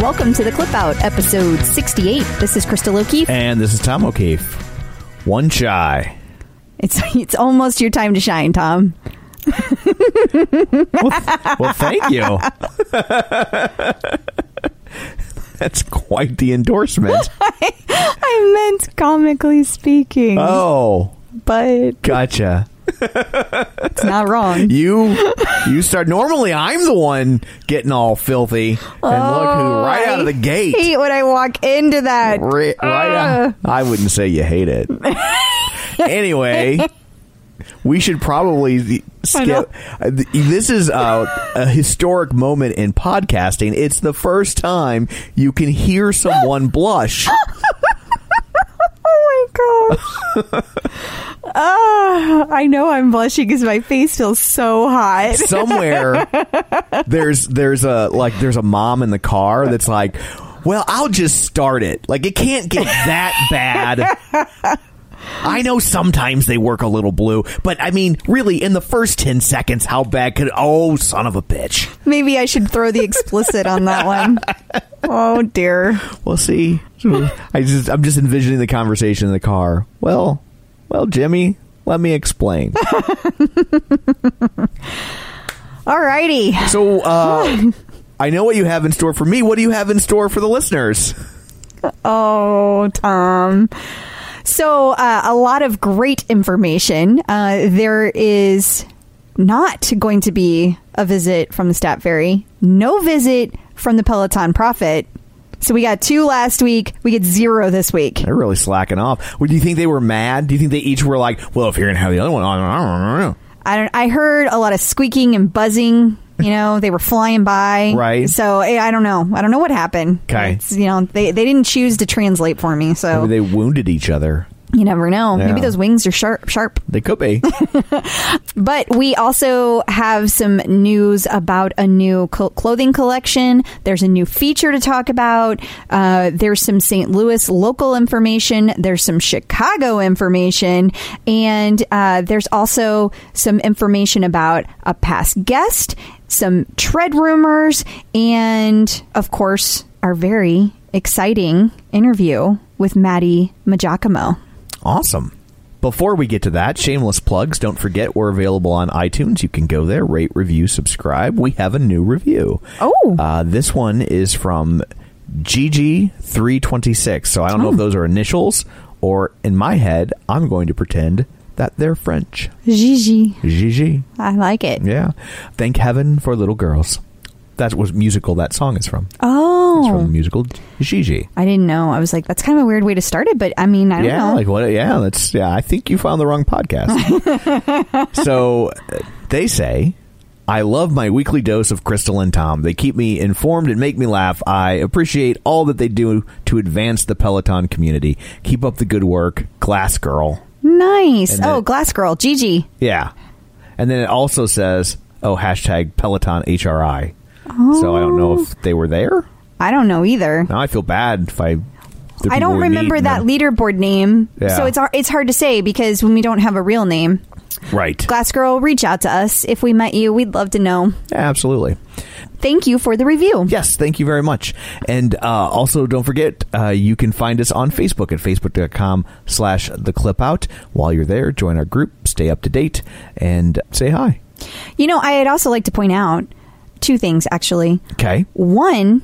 Welcome to the Clip Out, episode 68. This is Crystal O'Keefe. And this is Tom O'Keefe. One shy. It's it's almost your time to shine, Tom. Well, thank you. That's quite the endorsement. I meant comically speaking, Oh, but gotcha. It's not wrong. You you start normally I'm the one getting all filthy. And look who right out of the gate. Hate when I walk into that. Right, right out. I wouldn't say you hate it. anyway, we should probably skip. uh, This is a, a historic moment in podcasting. It's the first time you can hear someone blush. Oh my gosh. Ah, I know I'm blushing because my face feels so hot. Somewhere there's there's a like there's a mom in the car that's like, "Well, I'll just start it. Like it can't get that bad." I know sometimes they work a little blue, but I mean, really, in the first 10 seconds, how bad could. Oh, son of a bitch. Maybe I should throw the explicit on that one. Oh dear. We'll see, I just, I'm just envisioning the conversation in the car. Well, well, Jimmy, let me explain. Alrighty. So, uh, I know what you have in store for me. What do you have in store for the listeners? Oh, Tom. So, uh, a lot of great information. Uh, there is not going to be a visit from the Stat Fairy, no visit from the Peloton Prophet. So, we got two last week. We get zero this week. They're really slacking off. Well, do you think they were mad? Do you think they each were like, well, if you're going to have the other one, I don't know. I don't. I heard a lot of squeaking and buzzing. You know, they were flying by. Right. So I don't know. I don't know what happened. 'Kay. It's, you know, they they didn't choose to translate for me. So Maybe they wounded each other. You never know. Yeah. Maybe those wings are sharp. Sharp. They could be. But we also have some news about a new cl- clothing collection. There's a new feature to talk about. Uh, there's some St. Louis local information. There's some Chicago information. And uh, there's also some information about a past guest, some tread rumors, and of course, our very exciting interview with Matty Maggiacomo. Awesome. Before we get to that, shameless plugs. Don't forget we're available on iTunes. You can go there, rate, review, subscribe. We have a new review. Oh. Uh, this one is from GG326. So I don't know if those are initials or in my head, I'm going to pretend that they're French. Gigi. Gigi. I like it. Yeah. Thank heaven for little girls. That was musical that song is from. Oh, It's from the musical Gigi. I didn't know. I was like, that's kind of a weird way to start it, but I mean, I don't Yeah, know. like what? Yeah, that's yeah. I think you found the wrong podcast. so uh, they say, I love my weekly dose of Crystal and Tom. They keep me informed and make me laugh. I appreciate all that they do to advance the Peloton community. Keep up the good work, Glass Girl. nice. Then- oh, Glass Girl, Gigi. Yeah, and then it also says, oh hashtag Peloton HRI. So I don't know if they were there. I don't know either. Now I feel bad if I. I don't remember that and leaderboard name, Yeah. so it's it's hard to say because when we don't have a real name. right. Glass Girl, reach out to us if we met you. We'd love to know. Yeah, absolutely. Thank you for the review. Yes, thank you very much. And uh, also, don't forget, uh, you can find us on Facebook at facebook.com slash the clip out. While you're there, join our group, stay up to date, and say hi. You know, I'd also like to point out two things actually. Okay. One,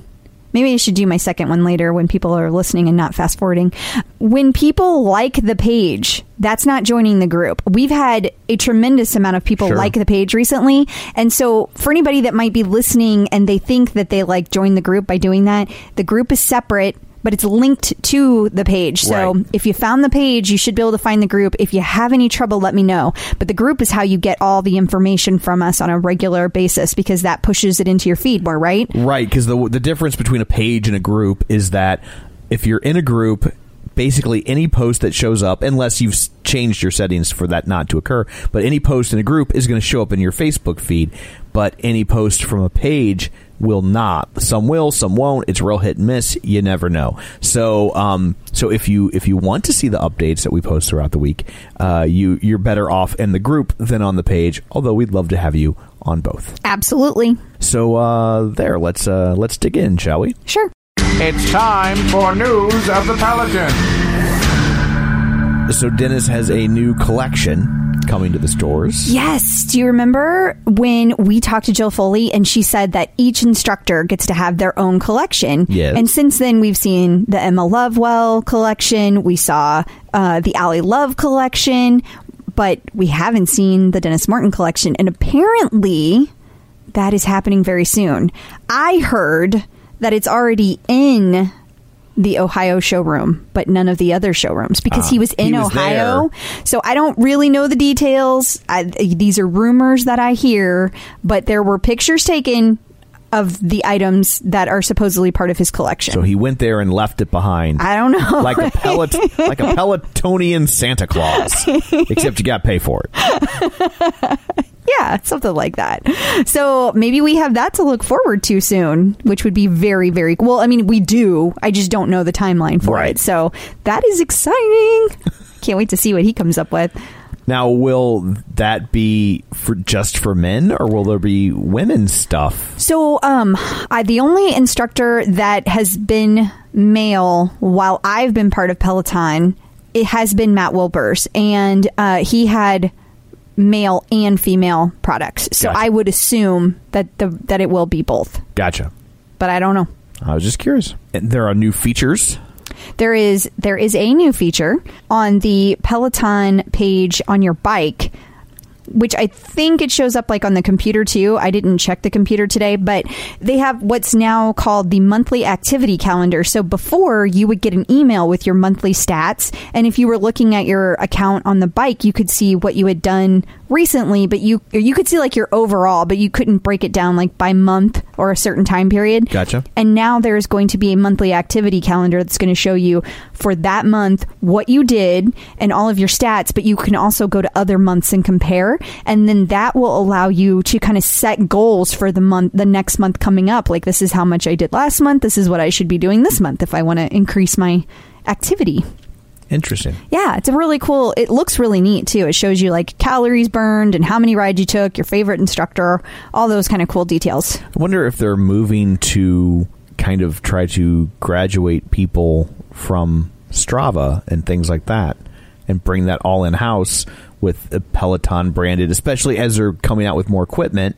maybe I should do my second one later when people are listening and not fast forwarding. When people like the page, that's not joining the group. We've had a tremendous amount of people Sure. like the page recently. And so for anybody that might be listening and they think that they like join the group by doing that, the group is separate. But it's linked to the page. So Right. if you found the page, you should be able to find the group. If you have any trouble, let me know. But the group is how you get all the information from us on a regular basis because that pushes it into your feed more, right? Right, because the, the difference between a page and a group is that if you're in a group, basically any post that shows up, unless you've changed your settings for that not to occur, but any post in a group is going to show up in your Facebook feed. But any post from a page will not. Some will, some won't. It's real hit and miss. You never know. So, um, so if you if you want to see the updates that we post throughout the week, uh, you you're better off in the group than on the page. Although we'd love to have you on both. Absolutely. So uh, there, let's uh, let's dig in, shall we? Sure. It's time for news of the Peloton. So Dennis has a new collection coming to the stores. Yes. Do you remember when we talked to Jill Foley and she said that each instructor gets to have their own collection? Yes. And since then, we've seen the Emma Lovewell collection, we saw uh, the Ally Love collection, but we haven't seen the Dennis Morton collection. And apparently, that is happening very soon. I heard that it's already in the Ohio showroom, but none of the other showrooms because he was in Ah, he was Ohio. So I don't really know the details. I, these are rumors that I hear, but there were pictures taken of the items that are supposedly part of his collection. So he went there and left it behind. I don't know. like a pellet, like a Pelotonian Santa Claus, except you got to pay for it. yeah, something like that. So maybe we have that to look forward to soon, which would be very, very well. I mean, we do. I just don't know the timeline for Right. it. So that is exciting. Can't wait to see what he comes up with. Now, will that be for just for men, or will there be women's stuff? So, um, I, the only instructor that has been male while I've been part of Peloton, it has been Matt Wilpers, and uh, he had male and female products. So Gotcha. I would assume that the that it will be both, Gotcha. but I don't know. I was just curious. And there are new features. There is there is a new feature on the Peloton page on your bike which I think it shows up like on the computer too. I didn't check the computer today, but they have what's now called the monthly activity calendar. So before you would get an email with your monthly stats, and if you were looking at your account on the bike, you could see what you had done recently, but you or you could see like your overall, but you couldn't break it down like by month or a certain time period. Gotcha. And now there's going to be a monthly activity calendar that's going to show you for that month what you did and all of your stats, but you can also go to other months and compare. And then that will allow you to kind of set goals for the month, the next month coming up. Like, this is how much I did last month. This is what I should be doing this month if I want to increase my activity. Interesting. Yeah, it's a really cool. It looks really neat too. It shows you like calories burned and how many rides you took, your favorite instructor, all those kind of cool details. I wonder if they're moving to kind of try to graduate people from Strava and things like that and bring that all in house with a Peloton branded, especially as they're coming out with more equipment.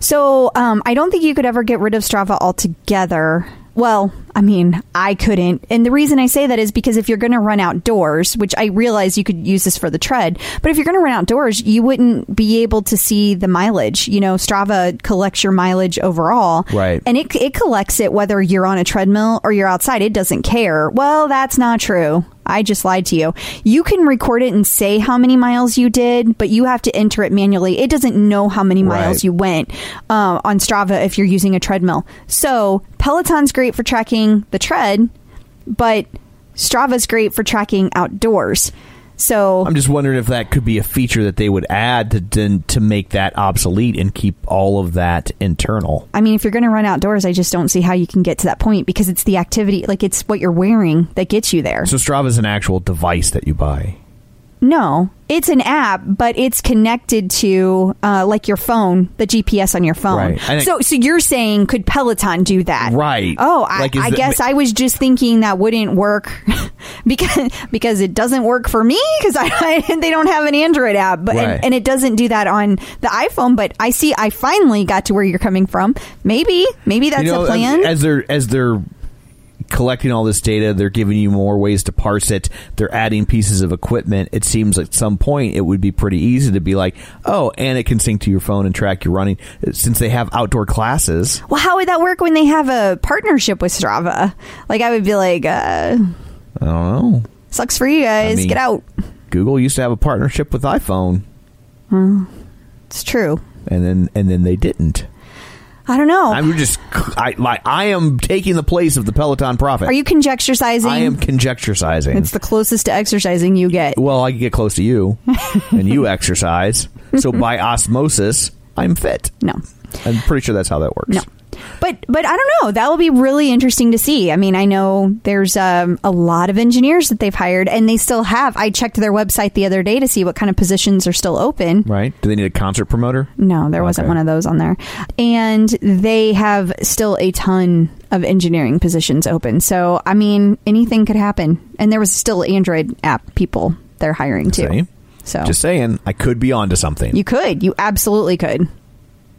So um, I don't think you could ever get rid of Strava altogether. Well, I mean, I couldn't. And the reason I say that is because if you're going to run outdoors, which I realize you could use this for the tread, but if you're going to run outdoors, you wouldn't be able to see the mileage. You know, Strava collects your mileage overall. Right. And it, it collects it whether you're on a treadmill or you're outside. It doesn't care. Well, that's not true. I just lied to you. You can record it and say how many miles you did, but you have to enter it manually. It doesn't know how many miles Right. you went uh, on Strava if you're using a treadmill. So Peloton's great for tracking the tread, but Strava's great for tracking outdoors. So I'm just wondering if that could be a feature that they would add to to, to make that obsolete and keep all of that internal. I mean, if you're going to run outdoors, I just don't see how you can get to that point because it's the activity, like it's what you're wearing that gets you there. So Strava is an actual device that you buy. No, it's an app, but it's connected to uh, like your phone, the GPS on your phone. Right. Think- So, so you're saying could Peloton do that? Right. Oh, I, Like, I the- guess I was just thinking that wouldn't work because because it doesn't work for me because I, I they don't have an Android app, but Right. and, and it doesn't do that on the iPhone. But I see, I finally got to where you're coming from. Maybe, maybe that's you know, a plan. As they're as they're collecting all this data, they're giving you more ways to parse it. They're adding pieces of equipment. It seems at some point it would be pretty easy to be like, oh, and it can sync to your phone and track your running. Since they have outdoor classes, well, how would that work when they have a partnership with Strava? Like, I would be like, uh, I don't know. sucks for you guys. mean- Get out. Google used to have a partnership with iPhone, It's true. and then and then they didn't. I don't know. I'm just I like I am taking the place of the Peloton prophet. Are you conjecturizing? I am conjecturizing. It's the closest to exercising you get. well, I get close to you, and you exercise. So by osmosis, I'm fit. No. I'm pretty sure that's how that works. No. But but I don't know. That will be really interesting to see. I mean, I know there's um, a lot of engineers that they've hired, and they still have. I checked their website the other day to see what kind of positions are still open. Right? Do they need a concert promoter? No, there wasn't Okay. one of those on there. And they have still a ton of engineering positions open. So, I mean, anything could happen. And there was still Android app people they're hiring too. See? So, Just saying, I could be onto something. you could. You absolutely could.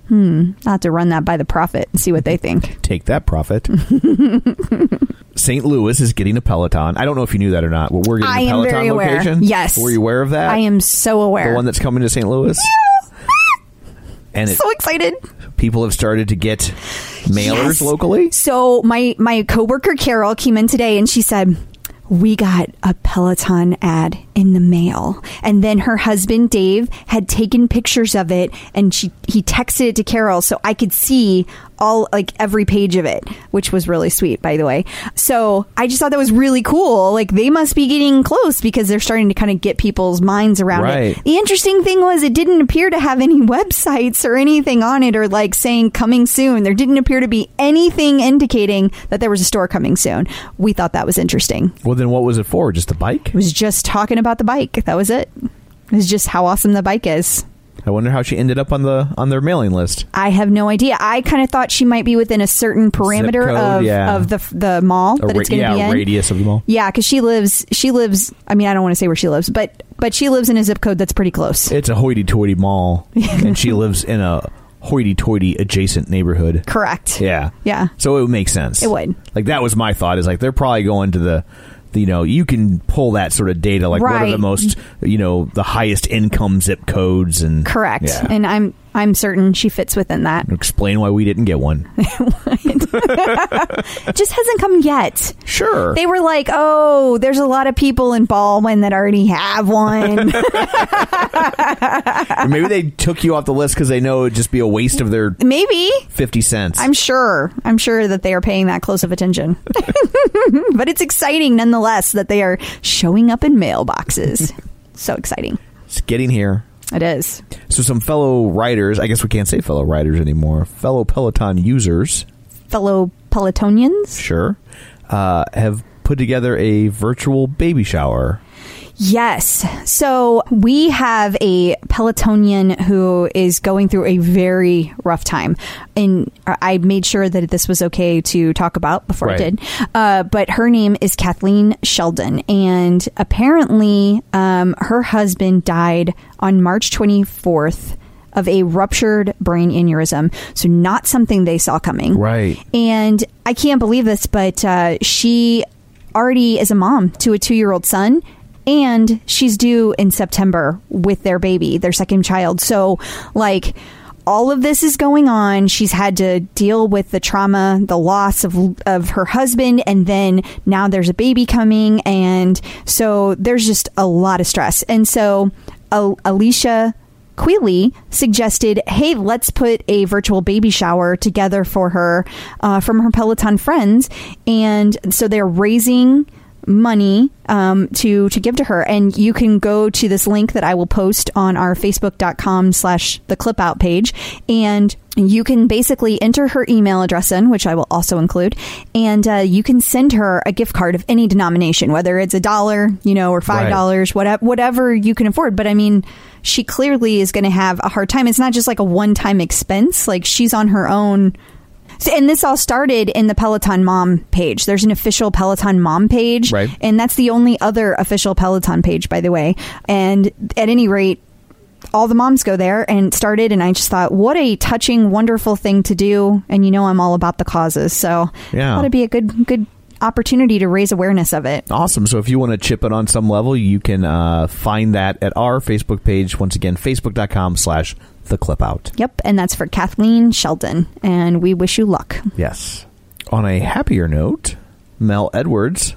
Hmm. I'll have to run that by the prophet and see what they think. Take that, profit. St. Louis is getting a Peloton. I don't know if you knew that or not. But we're getting I a am Peloton very aware. location. Yes. Were you aware of that? I am so aware. The one that's coming to St. Louis. and it, so excited. people have started to get mailers Yes. locally. So my my coworker Carol came in today and she said, "We got a Peloton ad in the mail." And then her husband Dave had taken pictures of it and she he texted it to Carol so I could see all like every page of it, which was really sweet by the way. So, I just thought that was really cool. Like they must be getting close because they're starting to kind of get people's minds around Right. it. The interesting thing was it didn't appear to have any websites or anything on it or like saying coming soon. There didn't appear to be anything indicating that there was a store coming soon. We thought that was interesting. Well, then what was it for? Just the bike? It was just talking about the bike. That was it. It was just how awesome the bike is. I wonder how she ended up on the on their mailing list. I have no idea. I kind of thought she might be within a certain parameter code, of, yeah. of the the mall A that ra- it's going to yeah, be in. radius of the mall. Yeah, because she lives. She lives. I mean, I don't want to say where she lives, but but she lives in a zip code that's pretty close. It's a hoity-toity mall, and she lives in a hoity-toity adjacent neighborhood. Correct. Yeah, Yeah. So it would make sense. It would. Like that was my thought. Is like they're probably going to the, the, you know, you can pull that sort of data. Like what are the most, you know, the highest income zip codes and Correct. Yeah. And I'm I'm certain she fits within that. explain why we didn't get one. It just hasn't come yet. Sure. They were like, "Oh, there's a lot of people in Baldwin that already have one." Maybe they took you off the list because they know it'd just be a waste of their Maybe. fifty cents. I'm sure. I'm sure that they are paying that close of attention. but it's exciting nonetheless that they are showing up in mailboxes. so exciting. it's getting here. It is. So some fellow riders, I guess we can't say fellow riders anymore. Fellow Peloton users, Fellow Pelotonians. sure, uh, have put together a virtual baby shower. Yes. So we have a Pelotonian who is going through a very rough time. And I made sure that this was okay to talk about before I did. Uh, but her name is Kathleen Sheldon. And apparently, um, her husband died on March 24th of a ruptured brain aneurysm. So, not something they saw coming. Right. And I can't believe this, but uh, she already is a mom to a two year old son. And she's due in September with their baby, their second child. So, like, all of this is going on. She's had to deal with the trauma, the loss of of her husband, and then now there's a baby coming, and so there's just a lot of stress. And so, uh, Alicia Queeley suggested, "Hey, let's put a virtual baby shower together for her uh, from her Peloton friends," and so they're raising money um, to to give to her. And you can go to this link that i will post on our facebook.com slash the clip out page. And you can basically enter her email address in which i will also include. And uh, you can send her a gift card of any denomination whether it's a dollar you know or five dollars whatever whatever you can afford. But i mean she clearly is going to have a hard time. It's not just like a one-time expense. Like she's on her own so, and this all started in the Peloton mom page. There's an official Peloton mom page. Right. And that's the only other official Peloton page, by the way. And at any rate, all the moms go there and started and I just thought what a touching wonderful thing to do and you know I'm all about the causes so Yeah. I thought it'd be a good good opportunity to raise awareness of it Awesome. So if you want to chip it on some level, you can uh, find that at our Facebook page. Once again, facebook.com slash the clip out. yep and that's for Kathleen Sheldon and we wish you luck Yes. On a happier note, Mel Edwards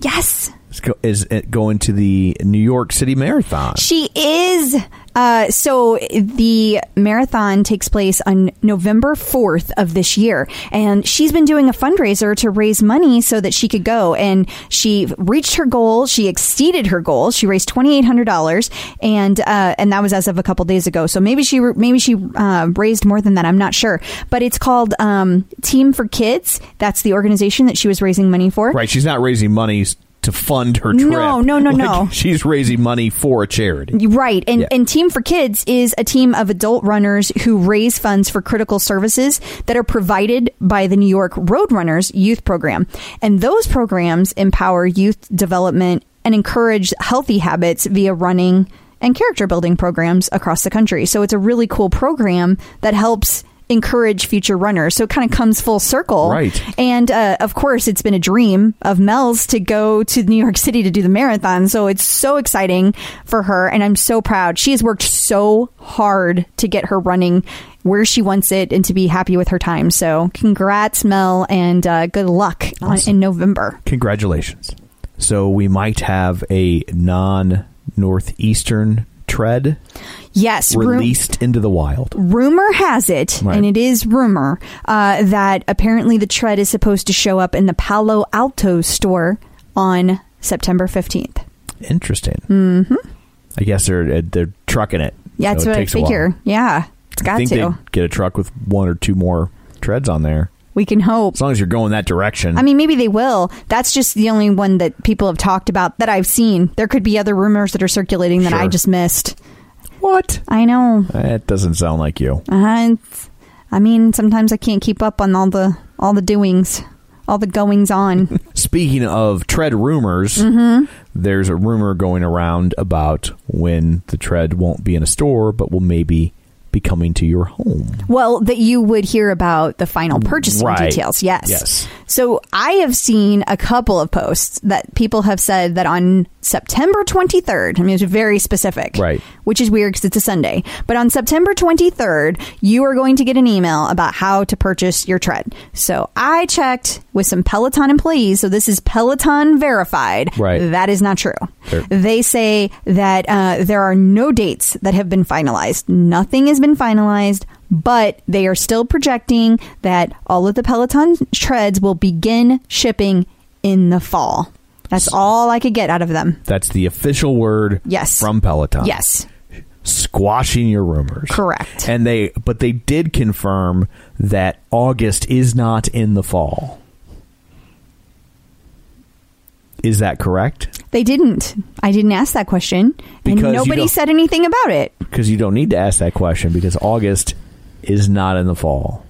yes is, go- is uh, going to the New York City Marathon. She is. Uh, so the marathon takes place on November 4th of this year. And she's been doing a fundraiser to raise money so that she could go. And she reached her goal. She exceeded her goal. She raised $2,800. And, uh, and that was as of a couple days ago. So maybe she, maybe she, uh, raised more than that. I'm not sure. But it's called, um, Team for Kids. That's the organization that she was raising money for. Right. She's not raising money to fund her trip. No, no, no, Like, no. She's raising money for a charity. Right. And, Yeah. and Team for Kids is a team of adult runners who raise funds for critical services that are provided by the New York Roadrunners youth program. And those programs empower youth development and encourage healthy habits via running and character building programs across the country. So it's a really cool program that helps encourage future runners. So it kind of comes full circle. Right. And uh, of course, it's been a dream of Mel's to go to New York City to do the marathon. So it's so exciting for her. And I'm so proud. She has worked so hard to get her running where she wants it and to be happy with her time. So congrats, Mel, and uh, good luck on, in November. Congratulations. So we might have a non northeastern tread Yes. released into the wild. rumor has it, Right. and it is rumor, uh, that apparently the tread is supposed to show up in the Palo Alto store on September 15th. Interesting. Mm-hmm. I guess they're they're trucking it. Yeah, that's it what I takes a while. figure. Yeah, it's I got think to. get a truck with one or two more treads on there. We can hope. As long as you're going that direction. I mean, maybe they will. That's just the only one that people have talked about that I've seen. There could be other rumors that are circulating that I just missed. what? I know. That doesn't sound like you. Uh, I mean, sometimes I can't keep up on all the all the doings, all the goings on. Speaking of tread rumors, Mm-hmm. there's a rumor going around about when the tread won't be in a store, but will maybe be coming to your home. well, that you would hear about the final purchasing Right. details. Yes. Yes. So I have seen a couple of posts that people have said that on September 23rd, I mean, it's very specific. Right. Which is weird because it's a Sunday. But on September 23rd, you are going to get an email about how to purchase your tread. So I checked with some Peloton employees. So this is Peloton verified. Right. That is not true. Sure. They say that uh, there are no dates that have been finalized. Nothing has been finalized, but they are still projecting that all of the Peloton treads will begin shipping in the fall. That's all I could get out of them. That's the official word Yes. from Peloton. Yes, Squashing your rumors. correct. And they but they did confirm that August is not in the fall. Is that correct? They didn't. I didn't ask that question, Because you and nobody don't- said anything about it. Because you don't need to ask that question because August is not in the fall.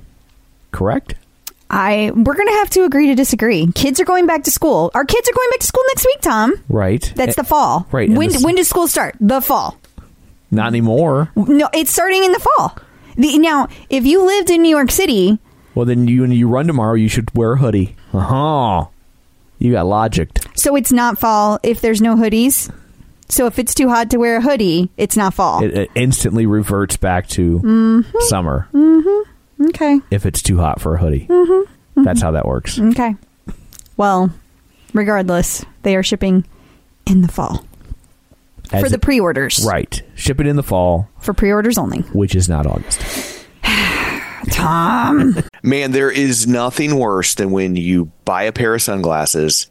Correct? I we're gonna have to agree to disagree. Kids are going back to school. Our kids are going back to school next week, Tom. Right. That's the fall. right, and When this- when does school start? The fall. Not anymore. No, it's starting in the fall. The, now, if you lived in New York City, Well, then you when you run tomorrow, you should wear a hoodie. Uh huh. You got logicked. so it's not fall if there's no hoodies. So if it's too hot to wear a hoodie, it's not fall. It, it instantly reverts back to mm-hmm. summer mm-hmm. okay. if it's too hot for a hoodie. Mm-hmm. That's how that works. Okay. Well, regardless, they are shipping in the fall As for the it- pre-orders. right. Ship it in the fall, For pre-orders only. which is not August. Tom. Man, there is nothing worse than when you buy a pair of sunglasses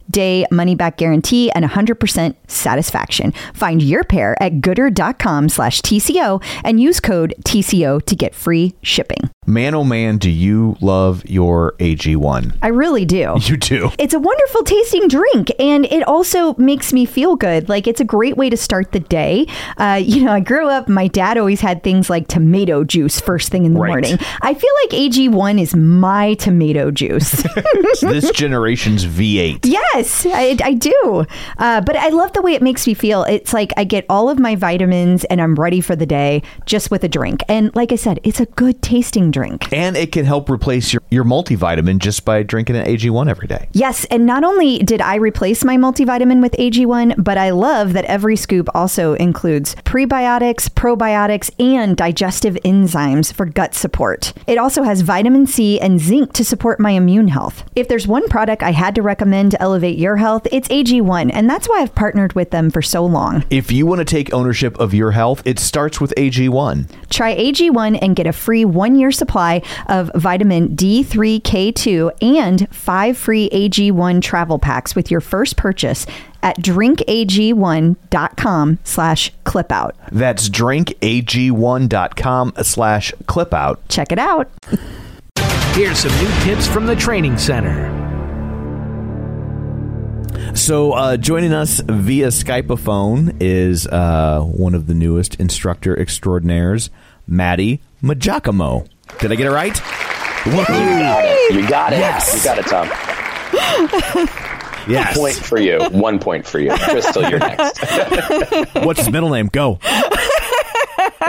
day money back guarantee and 100% satisfaction. Find your pair at goodr.com slash TCO and use code TCO to get free shipping. Man, oh man, do you love your AG1? I really do. You do. It's a wonderful tasting drink, and it also makes me feel good. Like it's a great way to start the day. Uh, you know, I grew up. My dad always had things like tomato juice first thing in the Right. morning. I feel like AG1 is my tomato juice. This generation's V8. yes, I, I do. Uh, but I love the way it makes me feel. It's like I get all of my vitamins, and I'm ready for the day just with a drink. And like I said, it's a good tasting drink. And it can help replace your, your multivitamin just by drinking an AG1 every day. Yes, and not only did I replace my multivitamin with AG1, but I love that every scoop also includes prebiotics, probiotics, and digestive enzymes for gut support. It also has vitamin C and zinc to support my immune health. If there's one product I had to recommend to elevate your health, it's AG1, and that's why I've partnered with them for so long. If you want to take ownership of your health, it starts with AG1. Try AG1 and get a free one year supply of vitamin D3K2 and five free AG1 travel packs with your first purchase at drinkag1.com slash clipout. That's drinkag1.com slash clipout. Check it out. Here's some new tips from the training center. So, uh, joining us via Skypeophone is uh, one of the newest instructor extraordinaires, Matty Maggiacomo. Did I get it right? You got it. You got it. Yes. You got it, Tom. Yes. Point for you. One point for you. Crystal, you're next. What's his middle name? Go.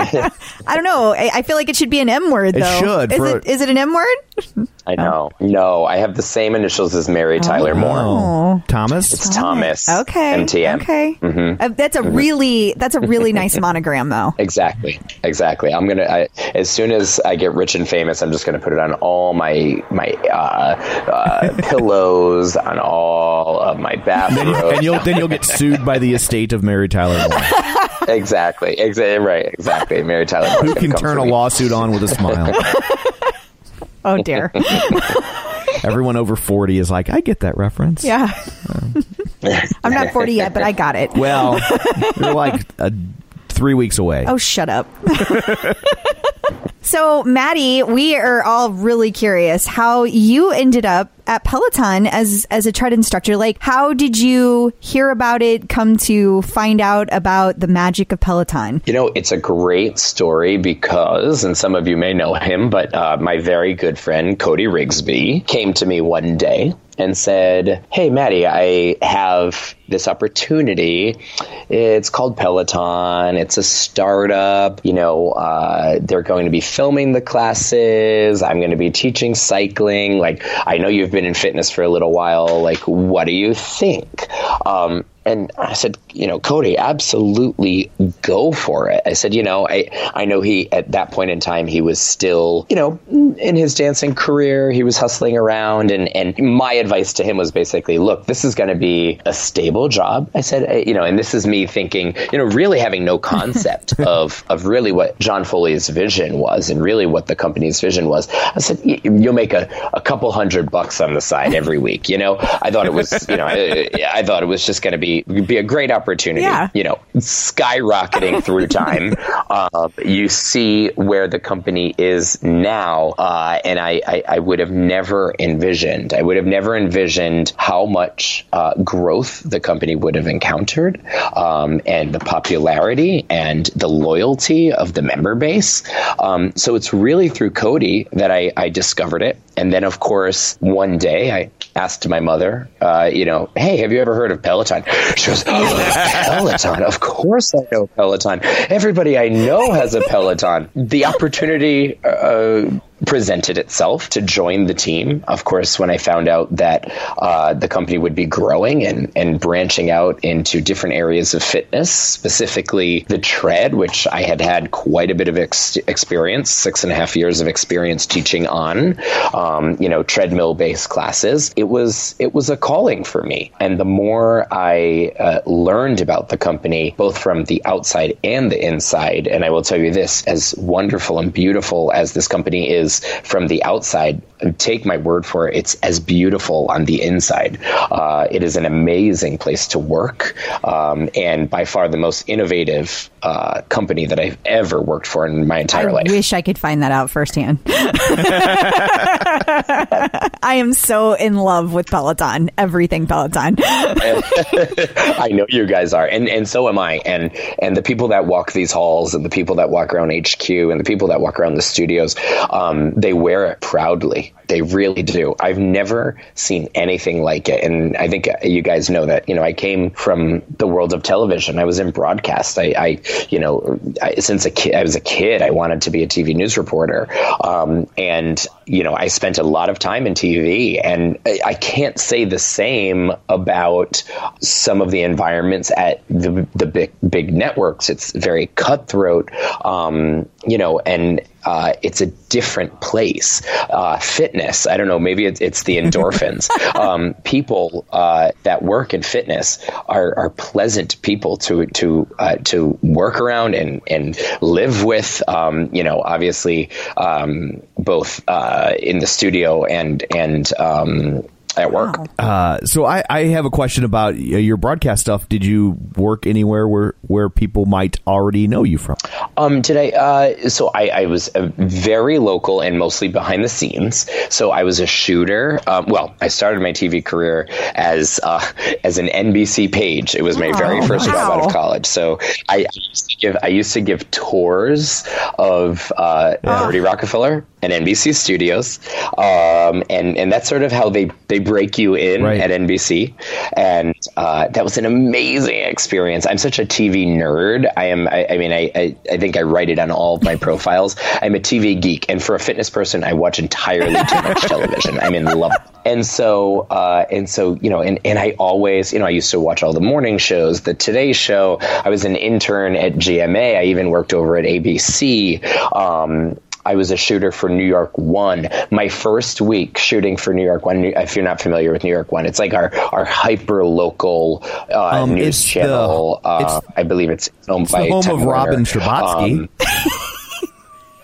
I don't know. I, I feel like it should be an M word, It though. should, Is for- it, is it an M word? I know. No, I have the same initials as Mary Tyler Moore. Oh. Thomas? It's Thomas. Okay. MTM. Okay. Mm-hmm. Uh, that's a really that's a really nice monogram, though. Exactly. Exactly. I'm gonna. I, as soon as I get rich and famous, I'm just gonna put it on all my my uh, uh, pillows, on all of my bathrobes. and you'll then you'll get sued by the estate of Mary Tyler Moore, exactly. Exactly. Right. Exactly. Mary Tyler. Moore's who can turn a me. lawsuit on with a smile. Oh dear. Everyone over forty is like, I get that reference. yeah. I'm not 40 yet, but I got it. Well, you're like uh, three weeks away. Oh, shut up. so, Matty, we are all really curious how you ended up at Peloton as as a tread instructor. Like, how did you hear about it? Come to find out about the magic of Peloton? You know, it's a great story because, and some of you may know him, but uh, my very good friend Cody Rigsby came to me one day and said, Hey, Matty, I have this opportunity. It's called Peloton. It's a startup. You know, uh, they're going to be filming the classes. I'm going to be teaching cycling. Like, I know you've been in fitness for a little while. Like, what do you think? Um, and I said, you know, Cody, absolutely go for it. I said, you know, I, I know he, at that point in time, he was still, you know, in his dancing career, he was hustling around. And, and my advice to him was basically, look, this is going to be a stable job. I said, you know, and this is me thinking, you know, really having no concept of, of really what John Foley's vision was and really what the company's vision was. I said, "Y- you'll make a, a couple hundred bucks on the side every week. You know, I thought it was, you know, I, I thought it was just going to be, be a great opportunity, Yeah. you know, skyrocketing through time. Uh, you see where the company is now. Uh, and I, I, I would have never envisioned, I would have never envisioned how much uh, growth the company would have encountered um, and the popularity and the loyalty of the member base. Um, so it's really through Cody that I, I discovered it. And then, of course, one day I asked my mother, uh, you know, hey, have you ever heard of Peloton? She goes, oh, Peloton. Of course I know Peloton. Everybody I know has a Peloton. The opportunity uh, presented itself to join the team. Of course, when I found out that uh, the company would be growing and, and branching out into different areas of fitness, specifically the tread, which I had had quite a bit of ex- experience, six and a half years of experience teaching on, um, you know, treadmill based classes. It was it was a calling for me, and the more I uh, learned about the company, both from the outside and the inside, and I will tell you this: as wonderful and beautiful as this company is from the outside, take my word for it, it's as beautiful on the inside. Uh, it is an amazing place to work, um, and by far the most innovative uh, company that I've ever worked for in my entire I life. wish I could find that out firsthand. I am so in love with Peloton, everything Peloton. I know you guys are, and and so am I. And and the people that walk these halls, and the people that walk around HQ, and the people that walk around the studios, um, they wear it proudly. They really do. I've never seen anything like it, and I think you guys know that. You know, I came from the world of television. I was in broadcast. I, I you know, I, since a kid, I was a kid. I wanted to be a TV news reporter, um, and you know, I spent a lot of time in TV, and I, I can't say the same about some of the environments at the the big big networks. It's very cutthroat, um, you know, and uh, it's a different place. Uh, fitness, I don't know, maybe it's, it's the endorphins. um, people uh, that work in fitness are, are pleasant people to to uh, to work around and and live with. Um, you know, obviously, um, both uh, in the studio and and um, at work. Uh, so I, I have a question about uh, your broadcast stuff. Did you work anywhere where, where people might already know you from? Um, did I? Uh, so I, I was uh, very local and mostly behind the scenes. So I was a shooter. Um, well, I started my TV career as uh, as an NBC page. It was my very Oh, first job out of college. So I, I used to give I used to give tours of uh, 30 Rockefeller and NBC studios, um, and and that's sort of how they they break you in Right. at NBC, and uh, that was an amazing experience. I'm such a TV nerd. I am. I, I mean, I, I I think I write it on all of my profiles. I'm a TV geek, and for a fitness person, I watch entirely too much television. I'm in love. And so, uh, and so, you know, and, and I always, you know, I used to watch all the morning shows, the Today Show. I was an intern at GMA. I even worked over at ABC. Um, I was a shooter for New York One. My first week shooting for New York One. If you're not familiar with New York One, it's like our our hyper local uh, Um, news it's the- channel. uh, it's- I believe it's owned It's by the home of Warner. Robin Scherbatsky. Um,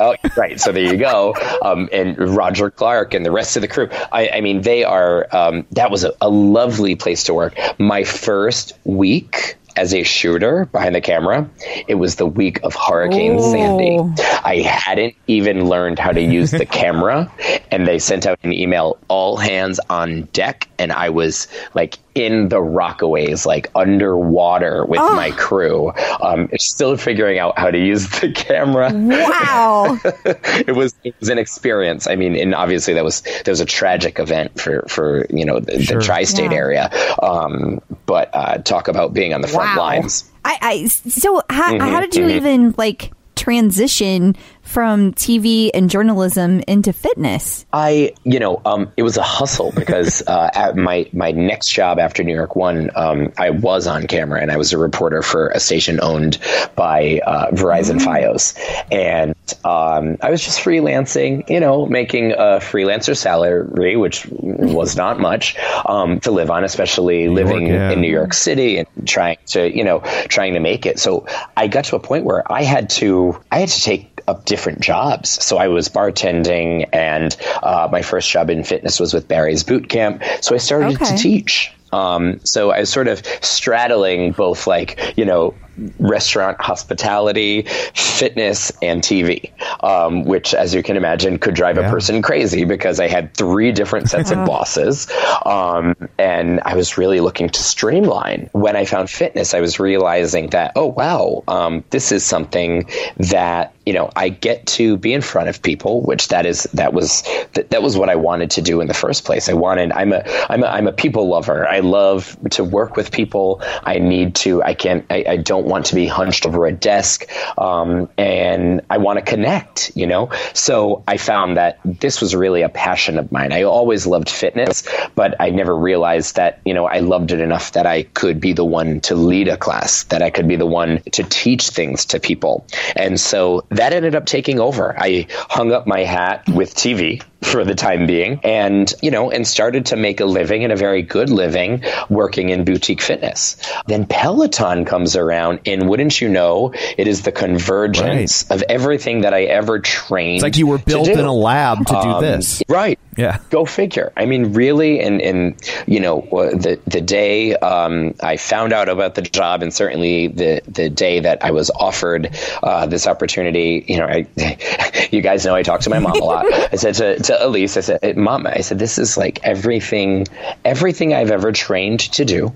Oh, right. So there you go. Um, and Roger Clark and the rest of the crew. I, I mean, they are. Um, that was a, a lovely place to work. My first week as a shooter behind the camera, it was the week of Hurricane Oh. Sandy. I hadn't even learned how to use the camera, and they sent out an email, all hands on deck, and I was like in the Rockaways, like underwater with my crew, um, still figuring out how to use the camera Wow. it was it was an experience. I mean, and obviously that was that was a tragic event for for you know the, the tri-state Yeah. area. Um, but uh, talk about being on the front wow. lines. I, I so how, Mm-hmm, how did you even like transition from TV and journalism into fitness? I, you know, um, it was a hustle because uh, at my my next job after New York One, um, I was on camera and I was a reporter for a station owned by uh, Verizon FiOS, and um, I was just freelancing, you know, making a freelancer salary, which was not much um, to live on, especially living yeah. in New York City and trying to, you know, trying to make it. So I got to a point where I had to, I had to take up different jobs. So I was bartending, and uh, my first job in fitness was with Barry's Boot Camp. So I started Okay. to teach. Um, so I was sort of straddling both, like you know, restaurant hospitality, fitness, and TV, um, which, as you can imagine, could drive a person crazy because I had three different sets of bosses, um, and I was really looking to streamline. When I found fitness, I was realizing that, oh wow, um, this is something that you know I get to be in front of people, which that is that was that, that was what I wanted to do in the first place. I wanted I'm a I'm a I'm a people lover. I love to work with people. I need to. I can't. I, I don't want to be hunched over a desk, um, and I want to connect. You know. So I found that this was really a passion of mine. I always loved fitness, but I never realized that you know I loved it enough that I could be the one to lead a class, that I could be the one to teach things to people, and so that ended up taking over. I hung up my hat with TV for the time being and you know and started to make a living and a very good living working in boutique fitness. Then peloton comes around and wouldn't you know it is the convergence of everything that i ever trained It's like you were built in a lab to do Um, this. right. Yeah. go figure. I mean really and and you know uh, the the day um, i found out about the job and certainly the the day that i was offered uh, this opportunity you know i you guys know i talk to my mom a lot. I said to, to elise i said mom i said this is like everything everything i've ever trained to do.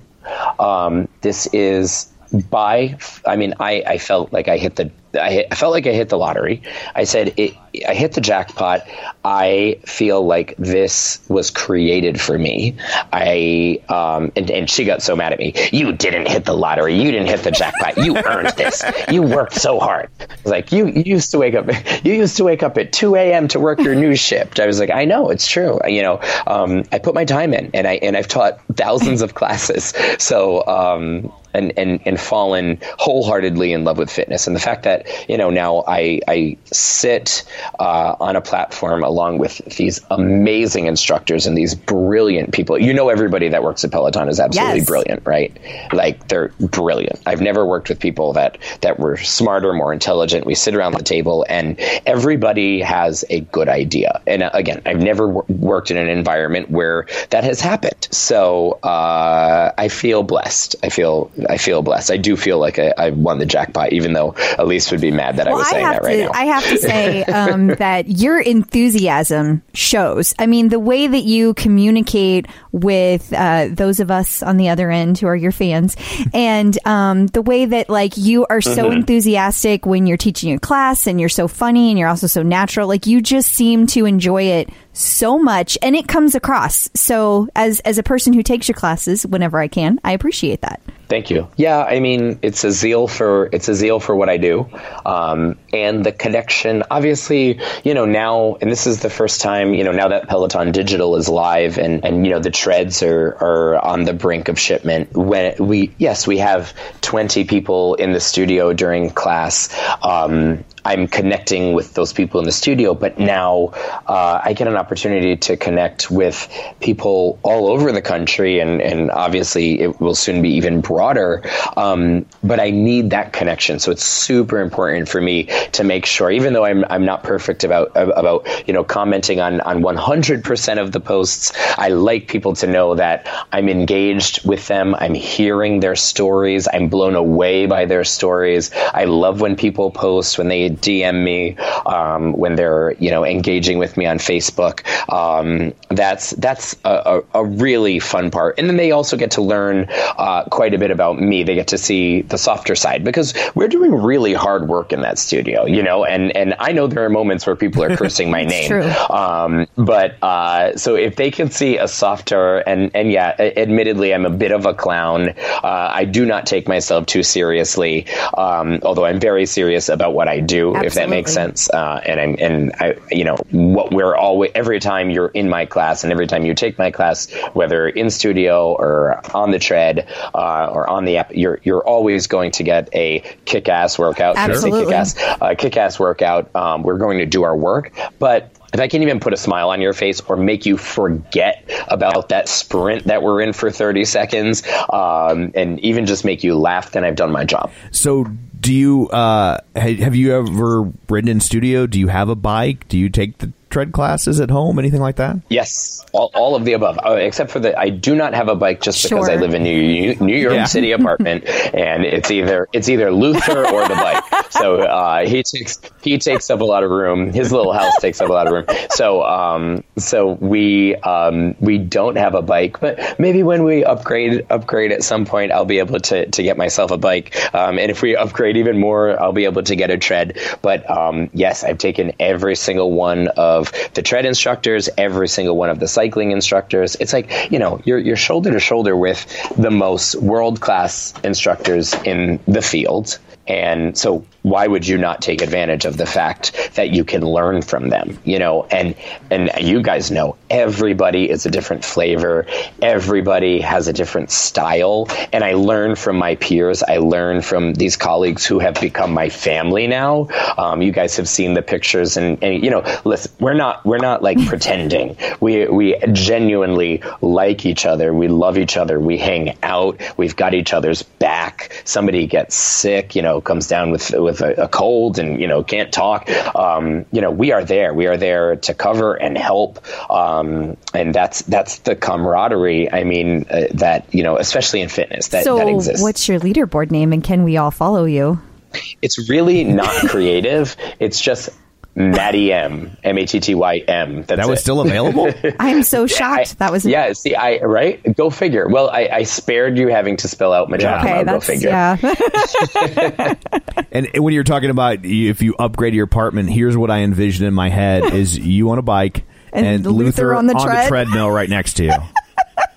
Um, this is by i mean i i felt like i hit the I, I felt like I hit the lottery. I said it, I hit the jackpot. I feel like this was created for me. I um, and, and she got so mad at me. You didn't hit the lottery. You didn't hit the jackpot. You earned this. You worked so hard. I was like you, you used to wake up. You used to wake up at two a.m. to work your news shift. I was like, I know it's true. You know, um, I put my time in, and I and I've taught thousands of classes. So um, and, and, and fallen wholeheartedly in love with fitness. And the fact that, you know, now I, I sit uh, on a platform along with these amazing instructors and these brilliant people. You know, everybody that works at Peloton is absolutely Yes. brilliant, right? Like they're brilliant. I've never worked with people that, that were smarter, more intelligent. We sit around the table and everybody has a good idea. And uh, again, I've never wor- worked in an environment where that has happened. So uh, I feel blessed. I feel I feel blessed. I do feel like I, I won the jackpot, even though Elise would be mad that I Well, was I saying have that right to. now. I have to say um, that your enthusiasm shows. I mean, the way that you communicate with uh, those of us on the other end who are your fans, and um, the way that like you are so Mm-hmm. enthusiastic when you're teaching a class, and you're so funny, and you're also so natural. Like you just seem to enjoy it so much, and it comes across. So, as as a person who takes your classes whenever I can, I appreciate that. Thank you. Yeah, I mean, it's a zeal for it's a zeal for what I do, um, and the connection. Obviously, you know now, and this is the first time, you know, now that Peloton Digital is live, and and you know the treads are are on the brink of shipment. When we yes, we have twenty people in the studio during class. Um, I'm connecting with those people in the studio, but now uh, I get an opportunity to connect with people all over the country, and, and obviously it will soon be even broader. Um, but I need that connection, so it's super important for me to make sure, even though I'm I'm not perfect about about you know commenting on on 100% of the posts, I like people to know that I'm engaged with them. I'm hearing their stories. I'm blown away by their stories. I love when people post when they DM me, um, when they're you know engaging with me on Facebook. Um, that's that's a, a, a really fun part, and then they also get to learn uh, quite a bit about me. They get to see the softer side because we're doing really hard work in that studio. Studio, you know, and and I know there are moments where people are cursing my name. true. Um, but uh, so if they can see a softer and and yeah, a- admittedly, I'm a bit of a clown. Uh, I do not take myself too seriously, um, although I'm very serious about what I do, if that makes sense. Uh, and I'm and I, you know, what we're always every time you're in my class and every time you take my class, whether in studio or on the tread uh, or on the app, you're you're always going to get a kick-ass workout. Should I say Absolutely. Kick-ass, workout. Um, we're going to do our work, but if I can even put a smile on your face or make you forget about that sprint that we're in for 30 seconds, um, and even just make you laugh, then I've done my job. So, do you uh, have you ever ridden in studio? Do you have a bike? Do you take the tread classes at home? Anything like that? Yes, all, all of the above, uh, except for the I do not have a bike just because I live in New New York Yeah. City apartment, and it's either it's either Luther or the bike. So uh, he takes he takes up a lot of room. His little house takes up a lot of room. So um, so we um, we don't have a bike, but maybe when we upgrade upgrade at some point, I'll be able to to get myself a bike. Um, and if we upgrade even more, I'll be able to get a tread. But um, yes, I've taken every single one of the tread instructors, every single one of the cycling instructors. It's like you know you're you're shoulder to shoulder with the most world class instructors in the field. And so, why would you not take advantage of the fact that you can learn from them? You know, and and you guys know everybody is a different flavor. Everybody has a different style, and I learn from my peers. I learn from these colleagues who have become my family now. Um, you guys have seen the pictures, and, and you know, listen, we're not we're not like pretending. We we genuinely like each other. We love each other. We hang out. We've got each other's back. Somebody gets sick, you know, comes down with with a, a cold and you know can't talk. Um, you know, we are there. We are there to cover and help. Um, and that's that's the camaraderie. I mean, uh, that you know, especially in fitness, that so, that exists. what's your leaderboard name, and can we all follow you? it's really not creative. it's just Mm. Matty M, M A T T Y M. That was it. still available. I'm so shocked. that was Yeah, see, I right. Go figure. Well, I, I spared you having to spell out Majama. Okay, Go that's figure. yeah. and when you're talking about if you upgrade your apartment, here's what I envision in my head: is you on a bike And and, Luther on the tread. treadmill right next to you.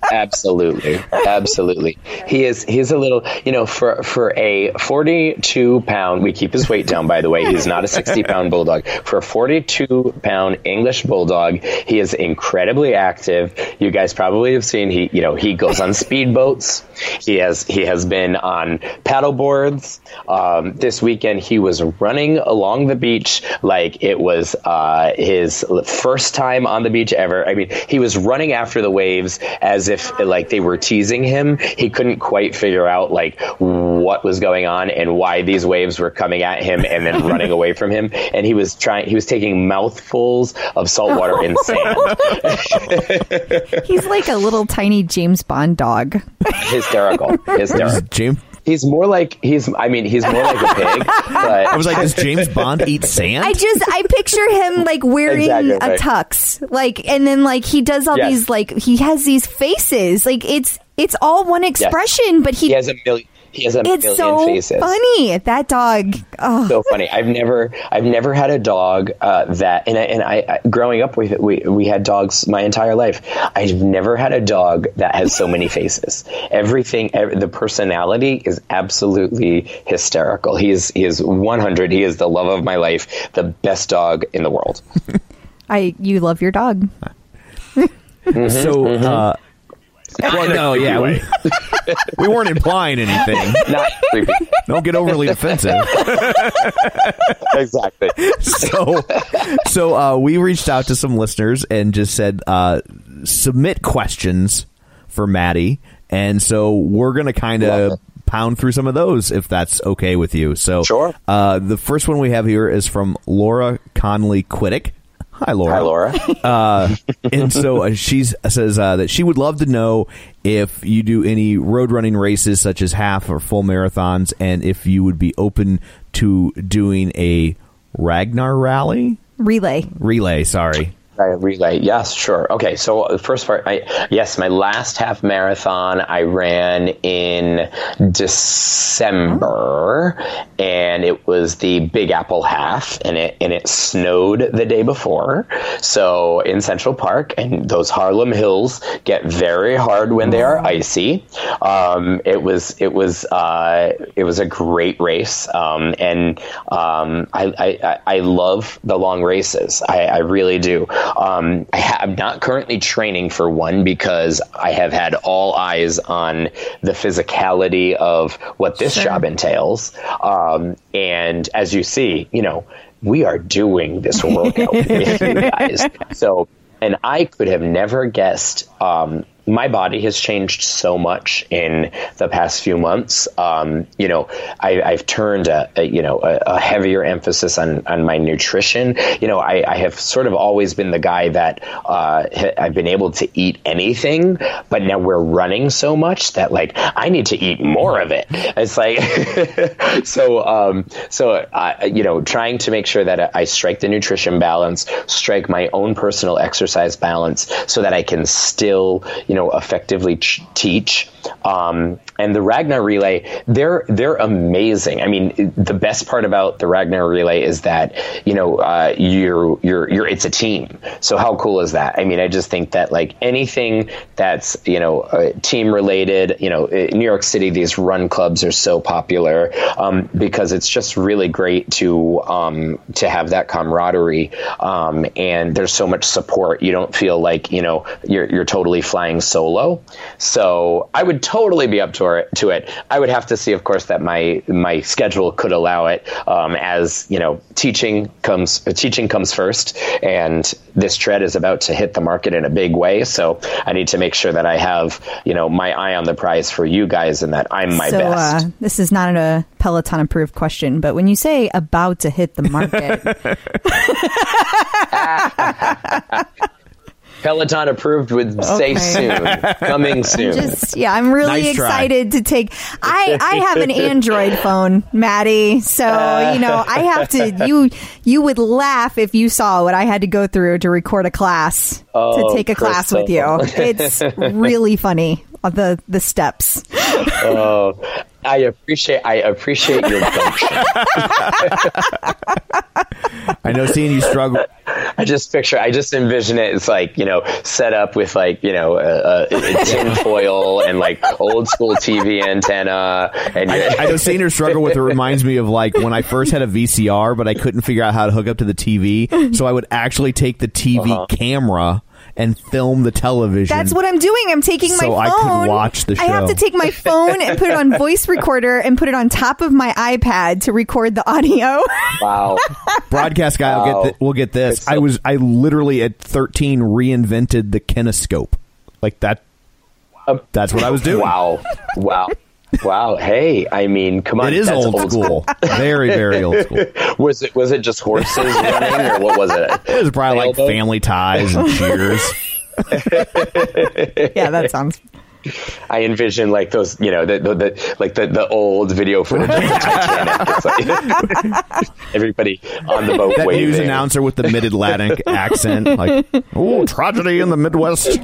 Absolutely, absolutely. He is. He's a little. You know, for for a forty-two pound. We keep his weight down. By the way, he's not a sixty-pound bulldog. For a forty-two pound English bulldog, he is incredibly active. You guys probably have seen. He, you know, he goes on speedboats. He has. He has been on paddle boards. Um, this weekend, he was running along the beach like it was uh, his first time on the beach ever. I mean, he was running after the waves as if like they were teasing him. He couldn't quite figure out like what was going on and why these waves were coming at him and then running away from him. And he was trying. He was taking mouthfuls of salt water and sand. He's like a little tiny James Bond dog. Hysterical. Hysterical. James, He's more like he's. I mean, he's more like a pig. But I was like, does James Bond eat sand? I just I picture him like wearing Exactly, a right. tux, like, and then like he does all Yes. these like he has these faces, like it's it's all one expression, but he, he has a million. He has a it's million so faces. funny. That dog, oh, so funny. I've never, I've never had a dog uh, that, and I, and I, I, growing up, we, we we had dogs my entire life. I've never had a dog that has so many faces. Everything, ev the personality is absolutely hysterical. He is, he is 100. He is the love of my life, the best dog in the world. I you love your dog. so, uh, well, no, yeah, we, we weren't implying anything. Not creepy. Don't get overly defensive. exactly. so so uh, we reached out to some listeners and just said uh, submit questions for Matty, and so we're gonna kind of pound through some of those if that's okay with you. So Sure. Uh, the first one we have here is from Laura Conley Quiddick. Hi, Laura. Hi, Laura. Uh, and so uh, she says uh, that she would love to know if you do any road running races such as half or full marathons, and if you would be open to doing a Ragnar rally Relay. relay. Sorry, Ragnar relay. Yes, sure. Okay, so the first part, I, yes, my last half marathon I ran in December, and it was the Big Apple half, and it and it snowed the day before. So in Central Park, and those Harlem hills get very hard when they are icy. Um, it was it was uh, it was a great race, um, and um, I, I I love the long races. I, I really do. Um, I ha- I'm not currently training for one because I have had all eyes on the physicality of what this job entails. Um, and as you see, you know, we are doing this workout with you guys. So, and I could have never guessed. Um, my body has changed so much in the past few months. Um, you know, I, I've turned a, a you know a, a heavier emphasis on on my nutrition. You know, I, I have sort of always been the guy that uh, I've been able to eat anything, but now we're running so much that like I need to eat more of it. It's like so um, so uh, you know trying to make sure that I strike the nutrition balance, strike my own personal exercise balance, so that I can still you know effectively ch- teach. Um, and the Ragnar relay, they're they're amazing. I mean, the best part about the Ragnar relay is that you know uh, you're you're you're it's a team. So how cool is that? I mean, I just think that like anything that's you know uh, team related, you know, in New York City, these run clubs are so popular um, because it's just really great to um, to have that camaraderie um, and there's so much support. You don't feel like you know you're you're totally flying solo. So I would totally be up to. To it, I would have to see, of course, that my my schedule could allow it. Um, as you know, teaching comes teaching comes first, and this tread is about to hit the market in a big way. So I need to make sure that I have you know my eye on the prize for you guys, and that I'm my so, best. Uh, this is not a Peloton approved question, but when you say about to hit the market, Peloton approved would say Okay. soon, coming soon. just yeah, I'm really Nice try. excited to take. I I have an Android phone, Matty, so you know I have to. You you would laugh if you saw what I had to go through to record a class Oh, to take a class with you. It's really funny uh, the the steps. Oh, I appreciate I appreciate your gumption. I know seeing you struggle. I just picture, I just envision it. It's like you know, set up with like you know, a, a, a tin foil and like old school TV antenna, and I, I know seeing her struggle with it reminds me of like when I first had a VCR, but I couldn't figure out how to hook up to the TV. So I would actually take the TV Uh-huh. camera and film the television. That's what I'm doing. I'm taking my phone. I could watch the show. I have to take my phone and put it on voice recorder and put it on top of my iPad to record the audio. wow. broadcast guy. will Wow. get th- will get this. So- I was I literally at 13 reinvented the kinescope. Like that. That's what I was doing. Wow. Wow. Wow. Hey, I mean, come on. It is that's old, school. Very, very old school. Was it was it just horses running or what was it? It was probably like Sailboat? family ties and cheers. yeah, that sounds. I envision like those, you know, the, the, the like the, the old video footage of the Titanic. Like everybody on the boat That waving. news announcer with the mid Atlantic accent, like, oh, tragedy in the Midwest.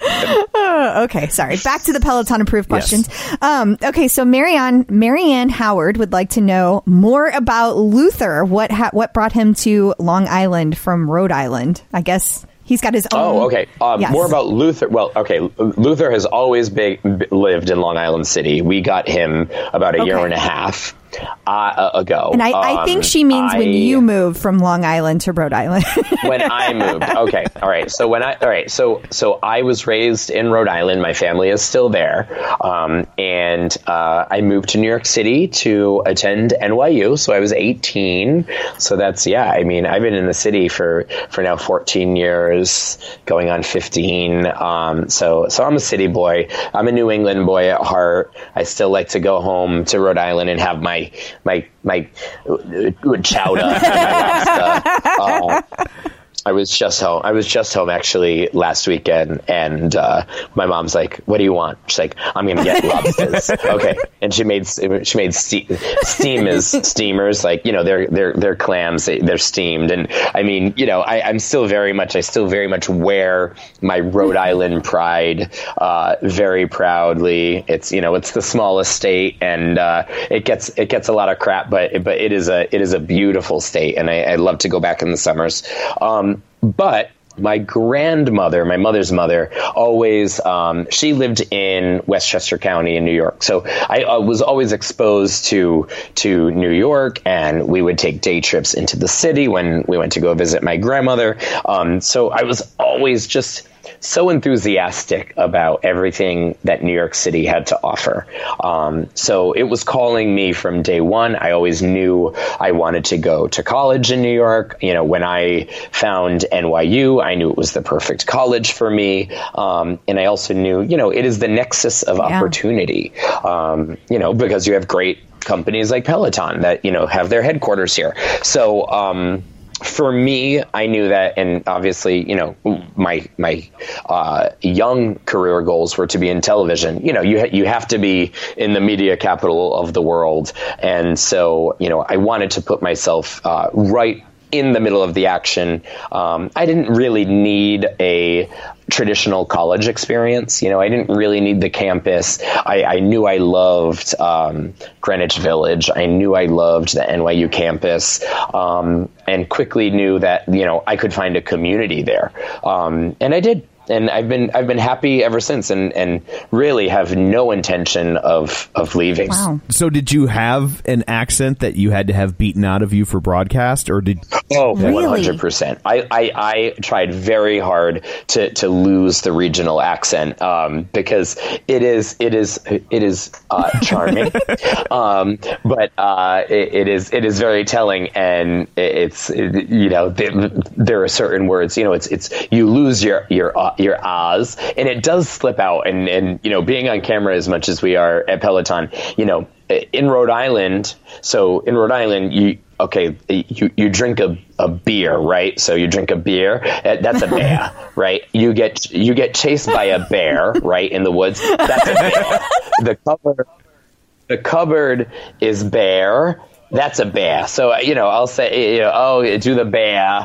Okay, sorry. Back to the Peloton approved Yes. questions. Um, okay, so Marianne Marianne Howard would like to know more about Luther. What ha- what brought him to Long Island from Rhode Island? I guess he's got his own. Oh, okay. Um, Yes. More about Luther. Well, okay. Luther has always been, lived in Long Island City. We got him about a year and a half uh, ago. And I, I think Um, she means when you moved from Long Island to Rhode Island. when I moved. Okay, all right. So when I all right, so so I was raised in Rhode Island. My family is still there, um, and uh, I moved to New York City to attend NYU. So I was 18. So that's yeah. I mean, I've been in the city for for now 14 years, going on 15. Um, so so I'm a city boy. I'm a New England boy at heart. I still like to go home to Rhode Island and have my my my uh, uh, chowder. and my lobster. Uh, I was just home. I was just home actually last weekend, and uh, my mom's like, "What do you want?" She's like, "I'm gonna get lobsters." okay, and she made she made ste- steam is steamers, like you know they're they're they're clams, they, they're steamed, and I mean you know I, I'm still very much I still very much wear my Rhode Island pride uh, very proudly. It's you know it's the smallest state, and uh, it gets it gets a lot of crap, but but it is a it is a beautiful state, and I, I love to go back in the summers. Um, but my grandmother, my mother's mother, always um, she lived in Westchester County in New York, so I uh, was always exposed to to New York, and we would take day trips into the city when we went to go visit my grandmother. Um, so I was always just so enthusiastic about everything that New York City had to offer. Um, so it was calling me from day one. I always knew I wanted to go to college in New York. You know, when I found NYU, I knew it was the perfect college for me. Um, and I also knew, you know, it is the nexus of opportunity, um, you know, because you have great companies like Peloton that, you know, have their headquarters here. So, um, for me, I knew that, and obviously, you know, my my uh, young career goals were to be in television. You know, you ha- you have to be in the media capital of the world, and so you know, I wanted to put myself uh, right in the middle of the action. Um, I didn't really need a traditional college experience. You know, I didn't really need the campus. I, I knew I loved um, Greenwich Village. I knew I loved the NYU campus, um, and quickly knew that you know I could find a community there, um, and I did and I've been I've been happy ever since, and and really have no intention of of leaving. Wow. So, did you have an accent that you had to have beaten out of you for broadcast, or did? Oh, one hundred percent. I I tried very hard to to lose the regional accent um, because it is it is it is uh, charming, um, but uh, it, it is it is very telling, and it- it's it- you know there, there are certain words you know it's it's you lose your your uh, your ahs, and it does slip out, and and you know being on camera as much as we are at Peloton, you know in Rhode Island, so in Rhode Island you okay, you, you drink a, a beer, right? So you drink a beer, that's a bear, right? You get you get chased by a bear, right, in the woods. That's a bear. The cupboard the cupboard is bare. That's a bear. So you know, I'll say, you know, oh, do the bear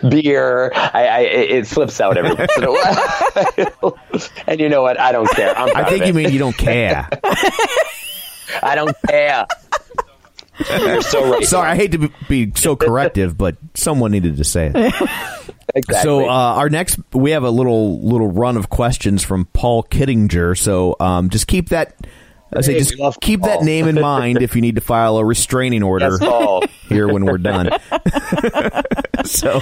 beer. I, I it slips out every once in a while. and you know what? I don't care. I'm I think you mean you don't care. I don't care. You're so right. Sorry, I hate to be- be so corrective, but someone needed to say it. Exactly. So uh, our next, we have a little little run of questions from Paul Kittinger. So um, just keep that. I say just keep that name in mind if you need to file a restraining order here when we're done. so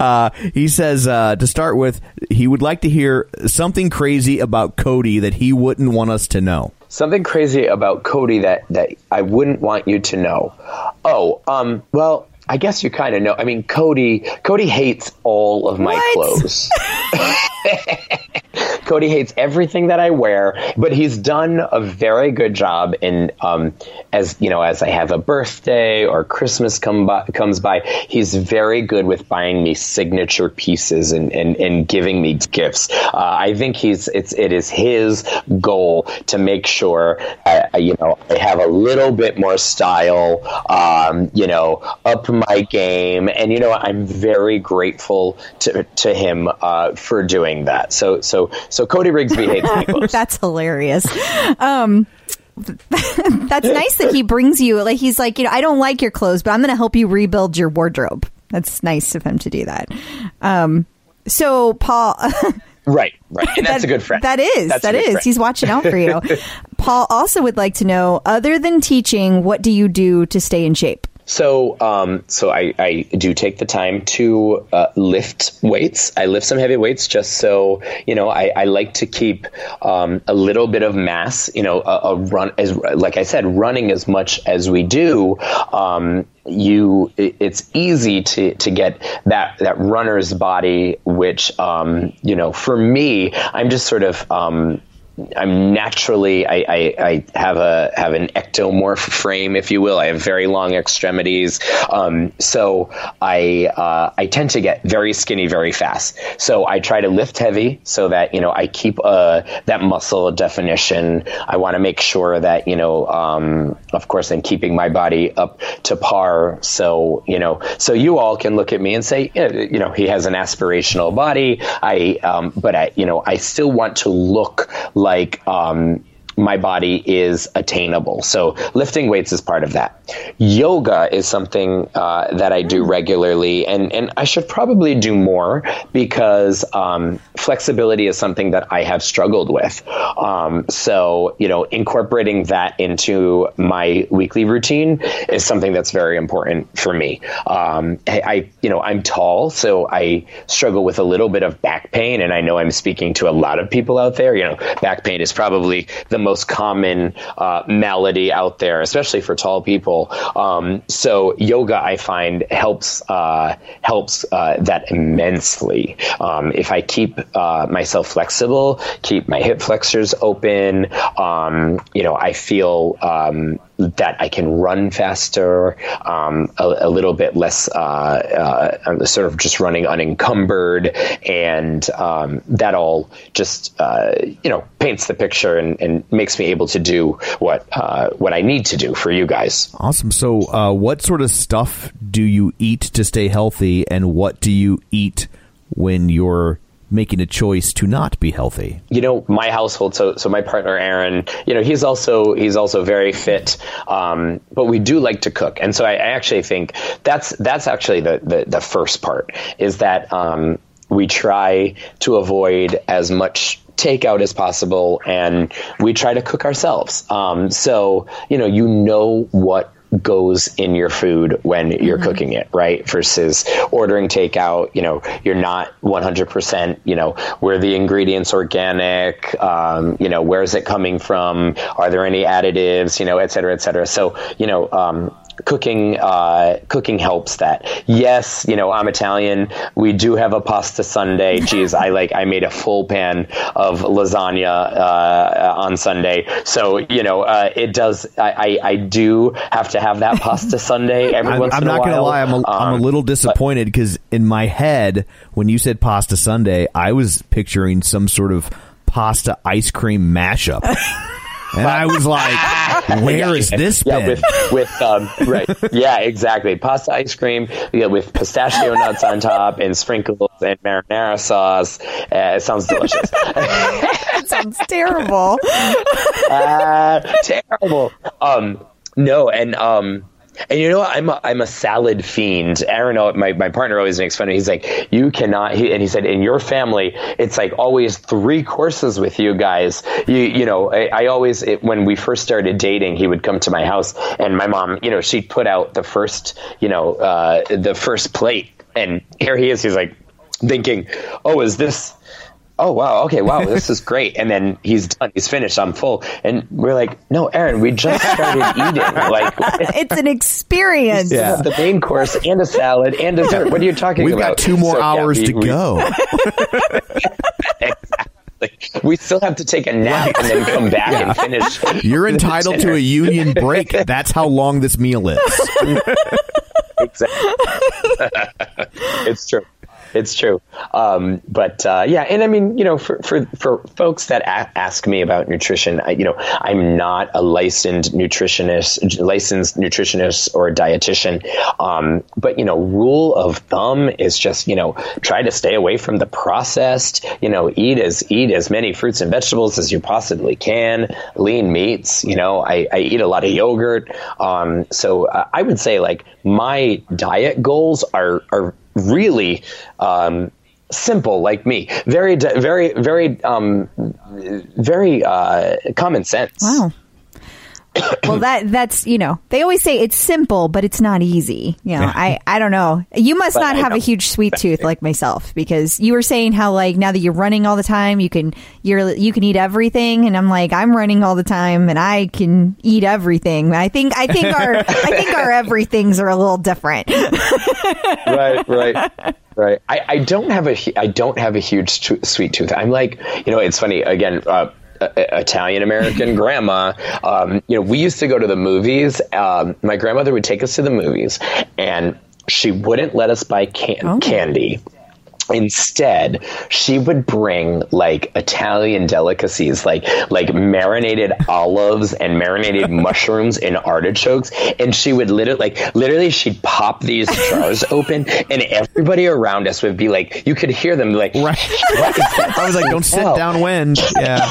uh, he says uh, to start with, he would like to hear something crazy about Cody that he wouldn't want us to know. Something crazy about Cody that that I wouldn't want you to know. Oh, um, well, I guess you kind of know. I mean, Cody Cody hates all of my What? clothes. Cody hates everything that I wear, but he's done a very good job in um, as you know, as I have a birthday or Christmas come by, comes by, he's very good with buying me signature pieces and, and, and giving me gifts. Uh, I think he's it's it is his goal to make sure I, I, you know I have a little bit more style, um, you know, up my game, and you know I'm very grateful to to him uh, for doing that. So so so Cody Rigsby hates clothes. That's hilarious. Um, that's nice that he brings you like he's like you know I don't like your clothes, but I'm going to help you rebuild your wardrobe. That's nice of him to do that. Um, so Paul. Right, right, and that's That- a good friend. That is. That's that is. friend. He's watching out for you. Paul also would like to know other than teaching, what do you do to stay in shape? So, um, so I, I do take the time to uh, lift weights. I lift some heavy weights just so you know. I, I like to keep um, a little bit of mass. You know, a, a run as like I said, running as much as we do. Um, you, it, it's easy to to get that that runner's body, which um, you know, for me, I'm just sort of. I'm naturally I, I, I, have a have an ectomorph frame, if you will. I have very long extremities, um, so I uh, I tend to get very skinny very fast. So I try to lift heavy so that you know I keep uh, that muscle definition. I want to make sure that you know, um, of course, I'm keeping my body up to par. So you know, so you all can look at me and say, you know, he has an aspirational body. I um, but I you know I still want to look like um, my body is attainable. So lifting weights is part of that. Yoga is something uh, that I do regularly, and and I should probably do more because um, flexibility is something that I have struggled with. Um, so you know, incorporating that into my weekly routine is something that's very important for me. Um, I, I you know I'm tall, so I struggle with a little bit of back pain, and I know I'm speaking to a lot of people out there. You know, back pain is probably the most common uh, malady out there, especially for tall people. Um, so yoga, I find, helps uh, helps uh, that immensely. Um, if I keep uh, myself flexible, keep my hip flexors open, um, you know, I feel um, that I can run faster, um, a, a, little bit less, uh, uh, sort of just running unencumbered, and um, that all just uh, you know paints the picture and, and, makes me able to do what uh, what I need to do for you guys. Awesome. So, uh, what sort of stuff do you eat to stay healthy, and what do you eat when you're making a choice to not be healthy? You know, my household. So, so my partner Aaron, you know, he's also he's also very fit, um, but we do like to cook, and so I, I actually think that's that's actually the the, the first part is that um, we try to avoid as much takeout as possible and we try to cook ourselves um, so you know you know what goes in your food when you're mm-hmm. cooking it, right? Versus ordering takeout, you know, you're not 100%, you know, where the ingredients organic, um, you know, where is it coming from? Are there any additives, you know, et cetera, et cetera. So, you know, um, cooking uh, cooking helps that. Yes, you know I'm Italian. We do have a pasta Sunday. Geez, I like I made a full pan of lasagna uh, on Sunday. So you know uh, it does. I, I, I, do have to have that pasta Sunday every I'm, once I'm in a while. I'm not gonna lie. I'm a, um, I'm a um, little disappointed because in my head when you said pasta Sunday, I was picturing some sort of pasta ice cream mashup. And I was like, "Where yeah, is this?" Yeah, been? with with um, right, yeah, exactly. Pasta ice cream, yeah, with pistachio nuts on top and sprinkles and marinara sauce. Uh, it sounds delicious. it sounds terrible. uh, terrible. Um, no, and um, and you know what? I'm a, I'm a salad fiend. Aaron, my, my partner always makes fun of me. He's like, you cannot, he, and he said, in your family, it's like always three courses with you guys. You, you know, I, I always, it, when we first started dating, he would come to my house and my mom, you know, she'd put out the first, you know, uh, the first plate. And here he is. He's like thinking, oh, is this, oh wow. Okay wow. This is great. And then he's done. He's finished. I'm full. And we're like no aaron we just started eating. Like it's an experience. Yeah. The main course and a salad and dessert. What are you talking about? we've about? got two more so, hours yeah, we, to we, go. We still have to take a nap and then come back yeah. and finish you're entitled to a union break. That's how long this meal is. Exactly. It's true it's true. Um, but uh, yeah, and I mean, you know, for for, for folks that a- ask me about nutrition, I, you know, I'm not a licensed nutritionist, licensed nutritionist or dietitian. Um, but you know, rule of thumb is just you know try to stay away from the processed. You know, eat as eat as many fruits and vegetables as you possibly can. Lean meats. You know, I, I eat a lot of yogurt. Um, so uh, I would say like my diet goals are are really um, simple like me. Very very very um, very uh, common sense. Wow well that that's you know they always say it's simple but it's not easy. You know i i don't know. You must but not have a huge sweet tooth like myself because you were saying how like now that you're running all the time you can you're you can eat everything. And i'm like i'm running all the time and i can eat everything. I think i think our i think our everythings are a little different. Right right right. I, I don't have a i don't have a huge t- sweet tooth. I'm like you know it's funny. Again uh, Italian American grandma. Um, you know, we used to go to the movies. Um, my grandmother would take us to the movies, and she wouldn't let us buy can- Oh. candy. Instead, she would bring like Italian delicacies, like like marinated olives and marinated mushrooms and artichokes, and she would literally like literally she'd pop these jars open, and everybody around us would be like, you could hear them like, Right. what is that? I was like, don't sit smell?" downwind. Yeah.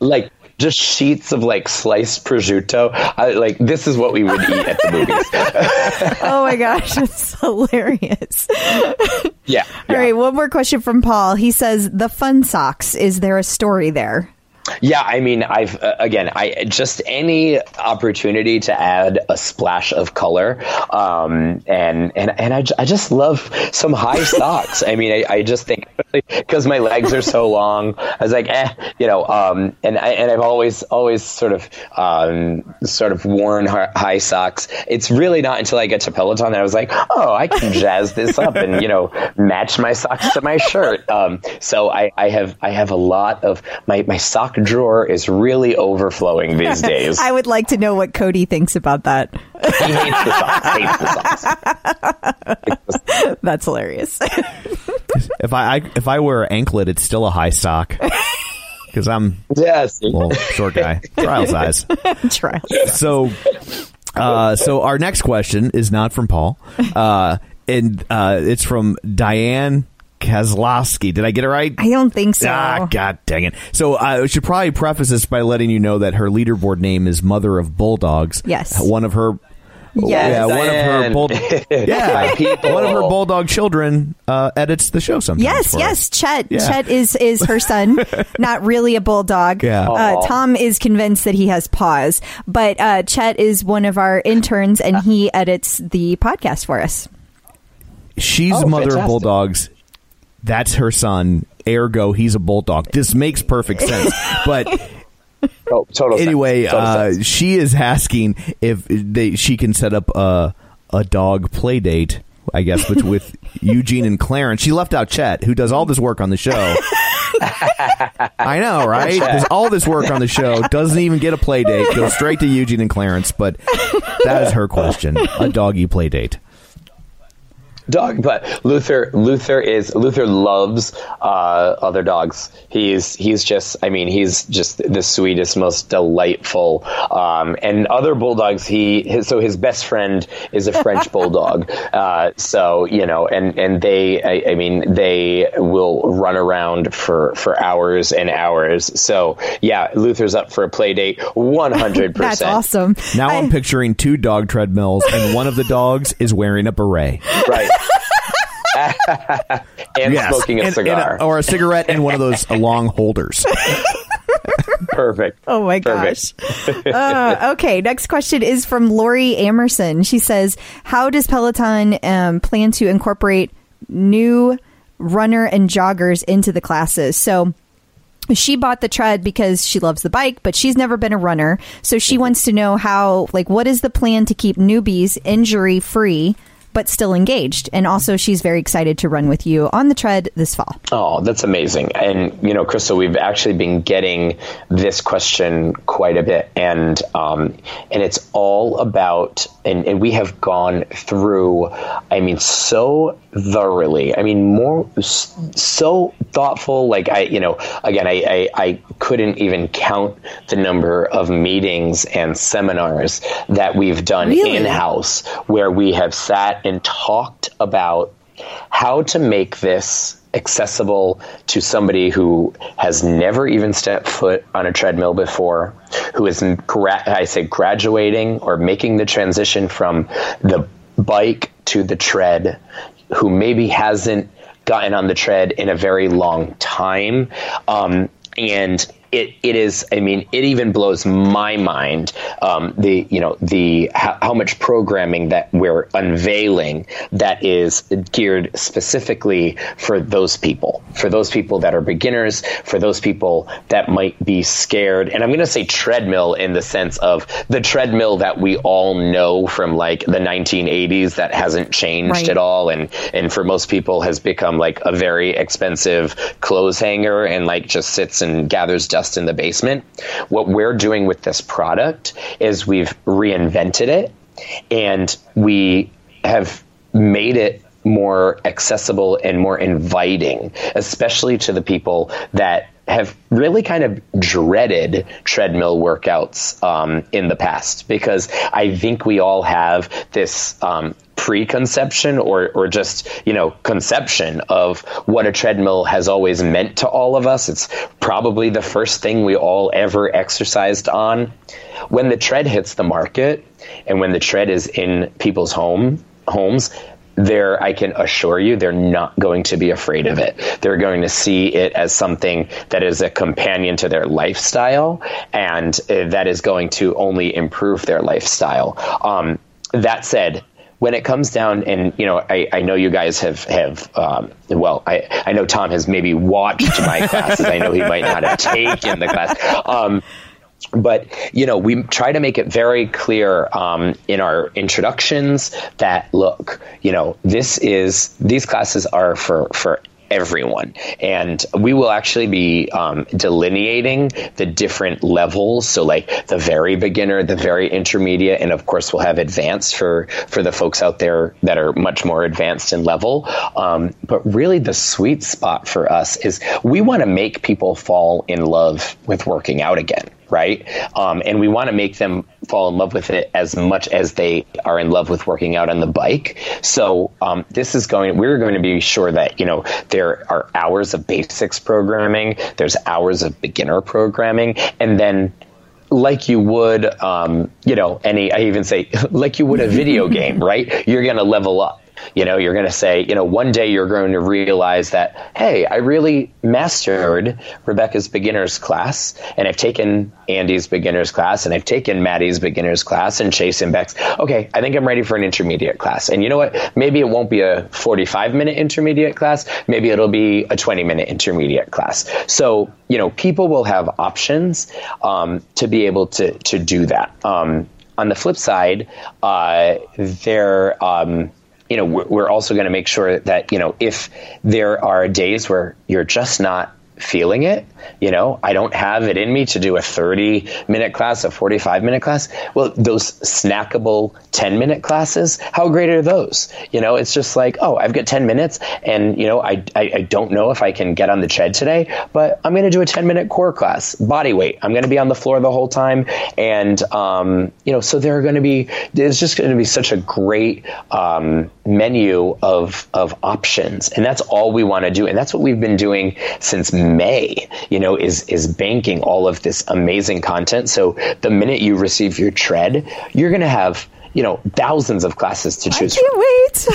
Like just sheets of like sliced prosciutto. I, like this is what we would eat at the movies. Oh my gosh, it's hilarious. yeah. All right, one more question from Paul. He says, "The fun socks. Is there a story there?" Yeah, I mean, I've uh, again, I just any opportunity to add a splash of color, um, and and and I, I just love some high socks. I mean, I, I just think because my legs are so long, I was like, eh, you know, um, and I, and I've always always sort of um, sort of worn high socks. It's really not until I get to Peloton that I was like, oh, I can jazz this up and you know match my socks to my shirt. Um, so I, I have I have a lot of my my sock drawer is really overflowing these days. I would like to know what Cody thinks about that. he hates the socks. Hates the socks. That's hilarious. If I, I if I wear an anklet, it's still a high sock because I'm Yes. a little short guy, trial size. Trial. So, uh, so our next question is not from Paul, uh, and uh, it's from Diane Kozlowski. Did I get it right? I don't think so. Ah, god dang it! So I should probably preface this by letting you know that her leaderboard name is Mother of Bulldogs. Yes. one of her. Yes. Yeah, one of her Diane. bull, yeah, one of her bulldog children uh, edits the show sometimes. Yes, for yes, us. Chet. Yeah. Chet is is her son, not really a bulldog. Yeah. Uh, Tom is convinced that he has paws, but uh, Chet is one of our interns, and he edits the podcast for us. She's Oh, mother of bulldogs. That's her son. Ergo, he's a bulldog. This makes perfect sense. But Oh, total sense. anyway, Total uh, sense. she is asking if they, she can set up a a dog play date. I guess with, with Eugene and Clarence. She left out Chet, who does all this work on the show. I know, right? There's all this work on the show doesn't even get a play date. Goes straight to Eugene and Clarence. But that is her question: a doggy play date. Dog but luther luther is luther loves uh, other dogs. He's he's just i mean he's just the sweetest most delightful um, and other bulldogs he his, so his best friend is a french bulldog. Uh, so you know and and they I, I mean they will run around for for hours and hours. So yeah luther's up for a play date 100% That's awesome. Now I- I'm picturing two dog treadmills, and one of the dogs is wearing a beret. right and smoking a And- and cigar or a cigarette in one of those long holders. perfect Oh my gosh. uh, okay, next question is from Lori Amerson. She says, "How does Peloton um, plan to incorporate new runner and joggers into the classes?" So. She bought the tread because she loves the bike, but she's never been a runner. So she wants to know how, like, what is the plan to keep newbies injury free but still engaged? And also, she's very excited to run with you on the tread this fall. Oh, that's amazing. And, you know, Crystal, we've actually been getting this question quite a bit. And, um, and it's all about, and, and we have gone through, I mean, so thoroughly. I mean, more, so thoughtful. Like, I, you know, again, I, I, I couldn't even count the number of meetings and seminars that we've done Really? in house where we have sat and talked about how to make this accessible to somebody who has never even stepped foot on a treadmill before, who is, gra- I say, graduating or making the transition from the bike to the tread, who maybe hasn't gotten on the tread in a very long time. Um, and it, it is. I mean, it even blows my mind. Um, the you know the how, how much programming that we're unveiling that is geared specifically for those people, for those people that are beginners, for those people that might be scared. And I'm going to say treadmill in the sense of the treadmill that we all know from like the 1980s that hasn't changed Right. at all, and and for most people has become like a very expensive clothes hanger and like just sits and gathers dust in the basement. What we're doing with this product is we've reinvented it and we have made it more accessible and more inviting, especially to the people that have really kind of dreaded treadmill workouts um, in the past because I think we all have this um, preconception or, or just you know conception of what a treadmill has always meant to all of us. It's probably the first thing we all ever exercised on. When the tread hits the market and when the tread is in people's home homes, they're I can assure you they're not going to be afraid of it. They're going to see it as something that is a companion to their lifestyle and uh, that is going to only improve their lifestyle. Um, that said, when it comes down and you know I, I know you guys have have um, well I, I know Tom has maybe watched my classes I know he might not have taken the class um, but you know we try to make it very clear um, in our introductions that look you know this is these classes are for for everyone. And we will actually be um, delineating the different levels. So like the very beginner the very intermediate and of course we'll have advanced for for the folks out there that are much more advanced in level. Um, but really the sweet spot for us is we want to make people fall in love with working out again right? Um, and we want to make them fall in love with it as much as they are in love with working out on the bike. So um, this is going. We're going to be sure that you know there are hours of basics programming, there's hours of beginner programming, and then. Like you would, um, you know, any, I even say, like you would a video game, right? You're going to level up. You know, you're going to say, you know, one day you're going to realize that, hey, I really mastered Rebecca's beginner's class, and I've taken Andy's beginner's class, and I've taken Matty's beginner's class, and Chase and Becs'. Okay, I think I'm ready for an intermediate class. And you know what? Maybe it won't be a 45 minute intermediate class. Maybe it'll be a 20 minute intermediate class. So, you know, people will have options um, to be able to, to do that. Um, on the flip side, uh, there, um, you know, we're, also going to make sure that, you know, if there are days where you're just not feeling it, you know, I don't have it in me to do a 30 minute class, a 45 minute class. Well, those snackable 10 minute classes, how great are those? You know, it's just like, oh, I've got 10 minutes and, you know, I, I, I don't know if I can get on the tread today, but I'm going to do a 10 minute core class, body weight. I'm going to be on the floor the whole time. And, um, you know, so there are going to be, there's just going to be such a great um, menu of, of options. And that's all we want to do. And that's what we've been doing since you know, is, is banking all of this amazing content. So the minute you receive your tread, you're going to have, you know, thousands of classes to choose from, can't wait.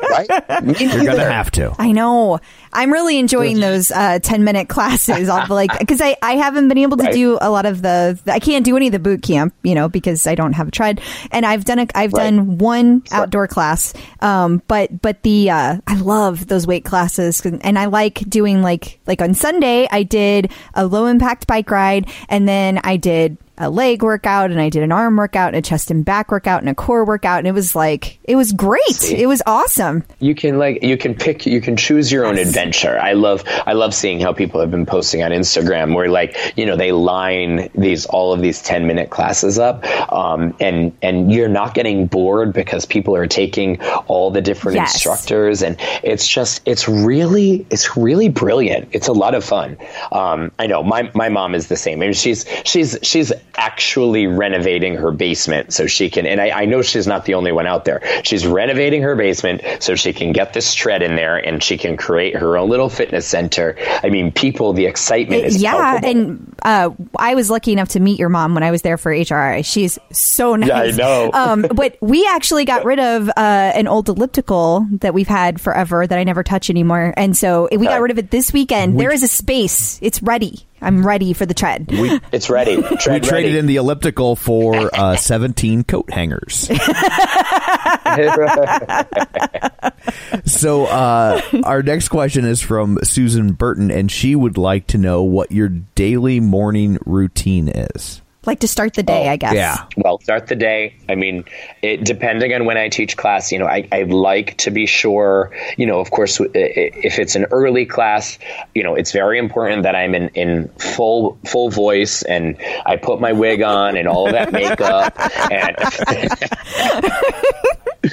right? Me You're gonna have to. I know. I'm really enjoying those uh, 10 minute classes. Like, because I, I haven't been able to Right. do a lot of the, I can't do any of the boot camp, you know, because I don't have a tread. And I've done a, I've Right. done one outdoor class. Um, but, but the, uh, I love those weight classes and I like doing like, like on Sunday, I did a low impact bike ride and then I did a leg workout and I did an arm workout and a chest and back workout and a core workout. And it was like, it was great. It was awesome. you can like you can pick you can choose your own adventure i love i love seeing how people have been posting on instagram where like you know they line these all of these 10 minute classes up um, and and you're not getting bored because people are taking all the different Yes. instructors and it's just it's really it's really brilliant. It's a lot of fun. Um, i know my, my mom is the same. And she's she's she's actually renovating her basement so she can and I, I know she's not the only one out there. She's renovating her basement so she can get this tread in there and she can create her own little fitness center i mean people the excitement is yeah palpable. and uh, i was lucky enough to meet your mom when i was there for hri she's so nice Yeah, I know. um, but we actually got rid of uh, an old elliptical that we've had forever that i never touch anymore and so we got rid of it this weekend there is a space it's ready I'm ready for the tread. We It's ready. we Tread traded in the elliptical for uh, 17 coat hangers. so uh, our next question is from Susan Burton, and she would like to know what your daily morning routine is. like to start the day, Oh, I guess. Yeah. Well, start the day. I mean, it, depending on when I teach class, you know, I, I like to be sure, you know, of course, i- i- if it's an early class, you know, it's very important that I'm in, in full full voice and I put my wig on and all of that makeup. and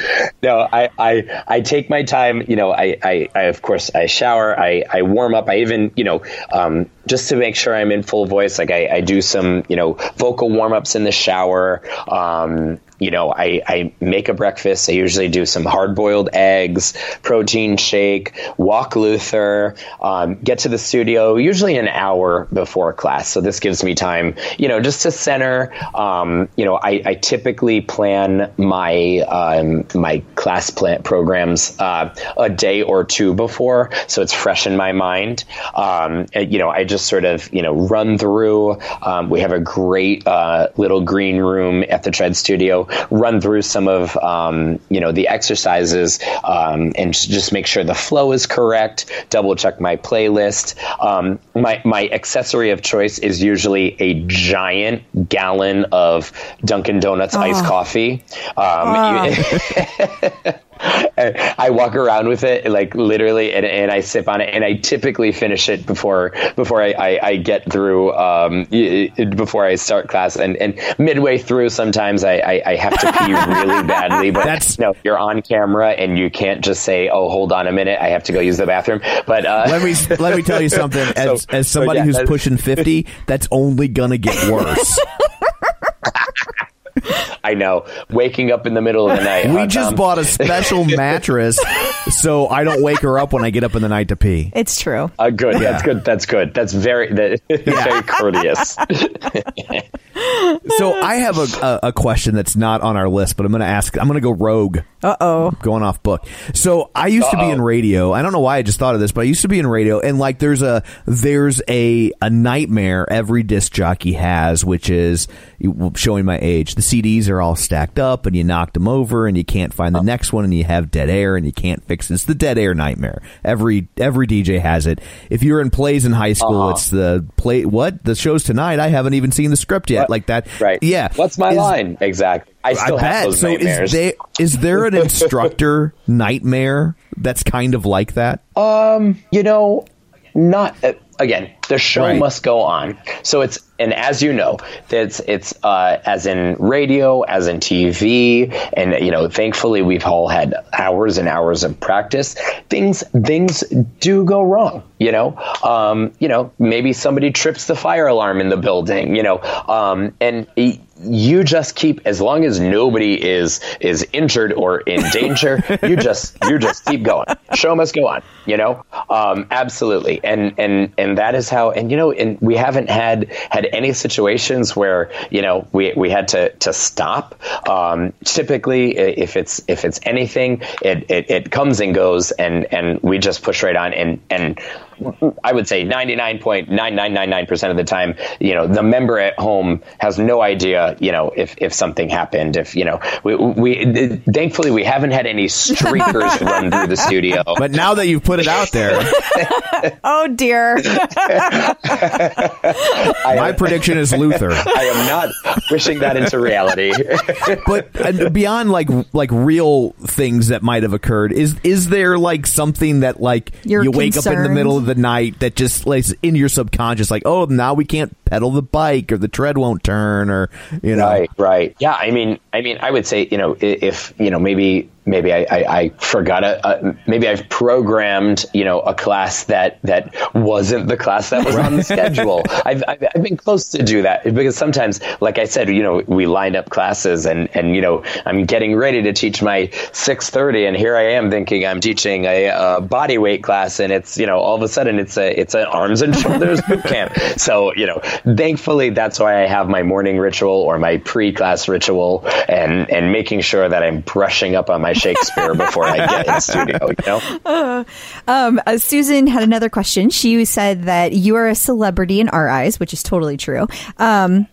no, I, I, I take my time. You know, I, I, I of course I shower, I, I warm up. I even, you know, um, just to make sure I'm in full voice, like I, I do some, you know, vocal warm ups in the shower. Um, you know, I, I make a breakfast. I usually do some hard boiled eggs, protein shake, walk Luther, um, get to the studio usually an hour before class. So this gives me time, you know, just to center. Um, you know, I, I typically plan my um, my class plan programs uh, a day or two before, so it's fresh in my mind. Um, you know, I just sort of you know run through. Um, we have a great uh, little green room at the Tread Studio. Run through some of um, you know the exercises um, and just- make sure the flow is correct. Double check my playlist. Um, my my accessory of choice is usually a giant gallon of Dunkin' Donuts iced coffee. Um, I walk around with it like literally, and, and I sip on it, and I typically finish it before before I, I, I get through um, before I start class, and, and midway through sometimes I, I, I have to pee really badly, but That's- no, you're on camera and you can't just say, oh, hold on a minute, I have to go use the bathroom. But uh, Let me let me tell you something. As, So- as so, somebody yeah, who's that's- pushing 50, that's only gonna get worse. I know waking up in the middle of the night. we huh, just Tom? bought a special mattress, so I don't wake her up when I get up in the night to pee. It's true. Uh, good. That's good. That's good. That's very that, very courteous. So I have a, a, a question that's not on our list, but I'm going to ask. I'm going to go rogue. Uh oh. Going off book. So I used to be in radio. I don't know why I just thought of this, but I used to be in radio, and like there's a there's a a nightmare every disc jockey has, which is showing my age. The CDs are all stacked up, and you knocked them over, and you can't find the next one, and you have dead air, and you can't fix it. It's the dead air nightmare. Every every DJ has it. If you're in plays in high school, it's the play. What the show's tonight? I haven't even seen the script yet. Like that. Right. Yeah. What's my Is- line? Exactly. I I still have bet. those So nightmares. is there is there an instructor nightmare that's kind of like that? Um, you know, not uh, again. The show Right. must go on. So it's and as you know, it's it's uh, as in radio, as in TV, and you know, thankfully we've all had hours and hours of practice. Things things do go wrong. You know, um, you know, maybe somebody trips the fire alarm in the building. You know, um, and. you just keep as long as nobody is is injured or in danger you just you just keep going show must go on you know um, absolutely and and and that is how and you know and we haven't had had any situations where you know we we had to to stop. Um, typically if it's if it's anything it, it it comes and goes and and we just push right on and and I would say 99.9999% of the time, you know, the member at home has no idea, you know, if, if something happened, if, you know, we, we, thankfully we haven't had any streakers run through the studio. But now that you've put it out there, Oh dear. my prediction is Luther. I am not wishing that into reality. But beyond like like real things that might have occurred, is is there like something that like You're you wake up in the middle of the night that just like in your subconscious, like oh now we can't pedal the bike or the tread won't turn or you know Right, right. Yeah, I mean, I mean, I would say, you know, if you know, maybe, maybe I, I, I forgot a, uh, maybe I've programmed, you know, a class that that wasn't the class that was on the schedule. I've, I've I've been close to do that because sometimes, like I said, you know, we line up classes and and you know, I'm getting ready to teach my 6:30, and here I am thinking I'm teaching a, uh body weight class, and it's you know, all of a sudden it's a it's an arms and shoulders boot camp. So you know, thankfully that's why I have my morning ritual or my pre-class ritual, and and making sure that I'm brushing up on my my Shakespeare before I get in studio. You know. Um, uh, Susan had another question. She said that you are a celebrity in our eyes, which is totally true. Um,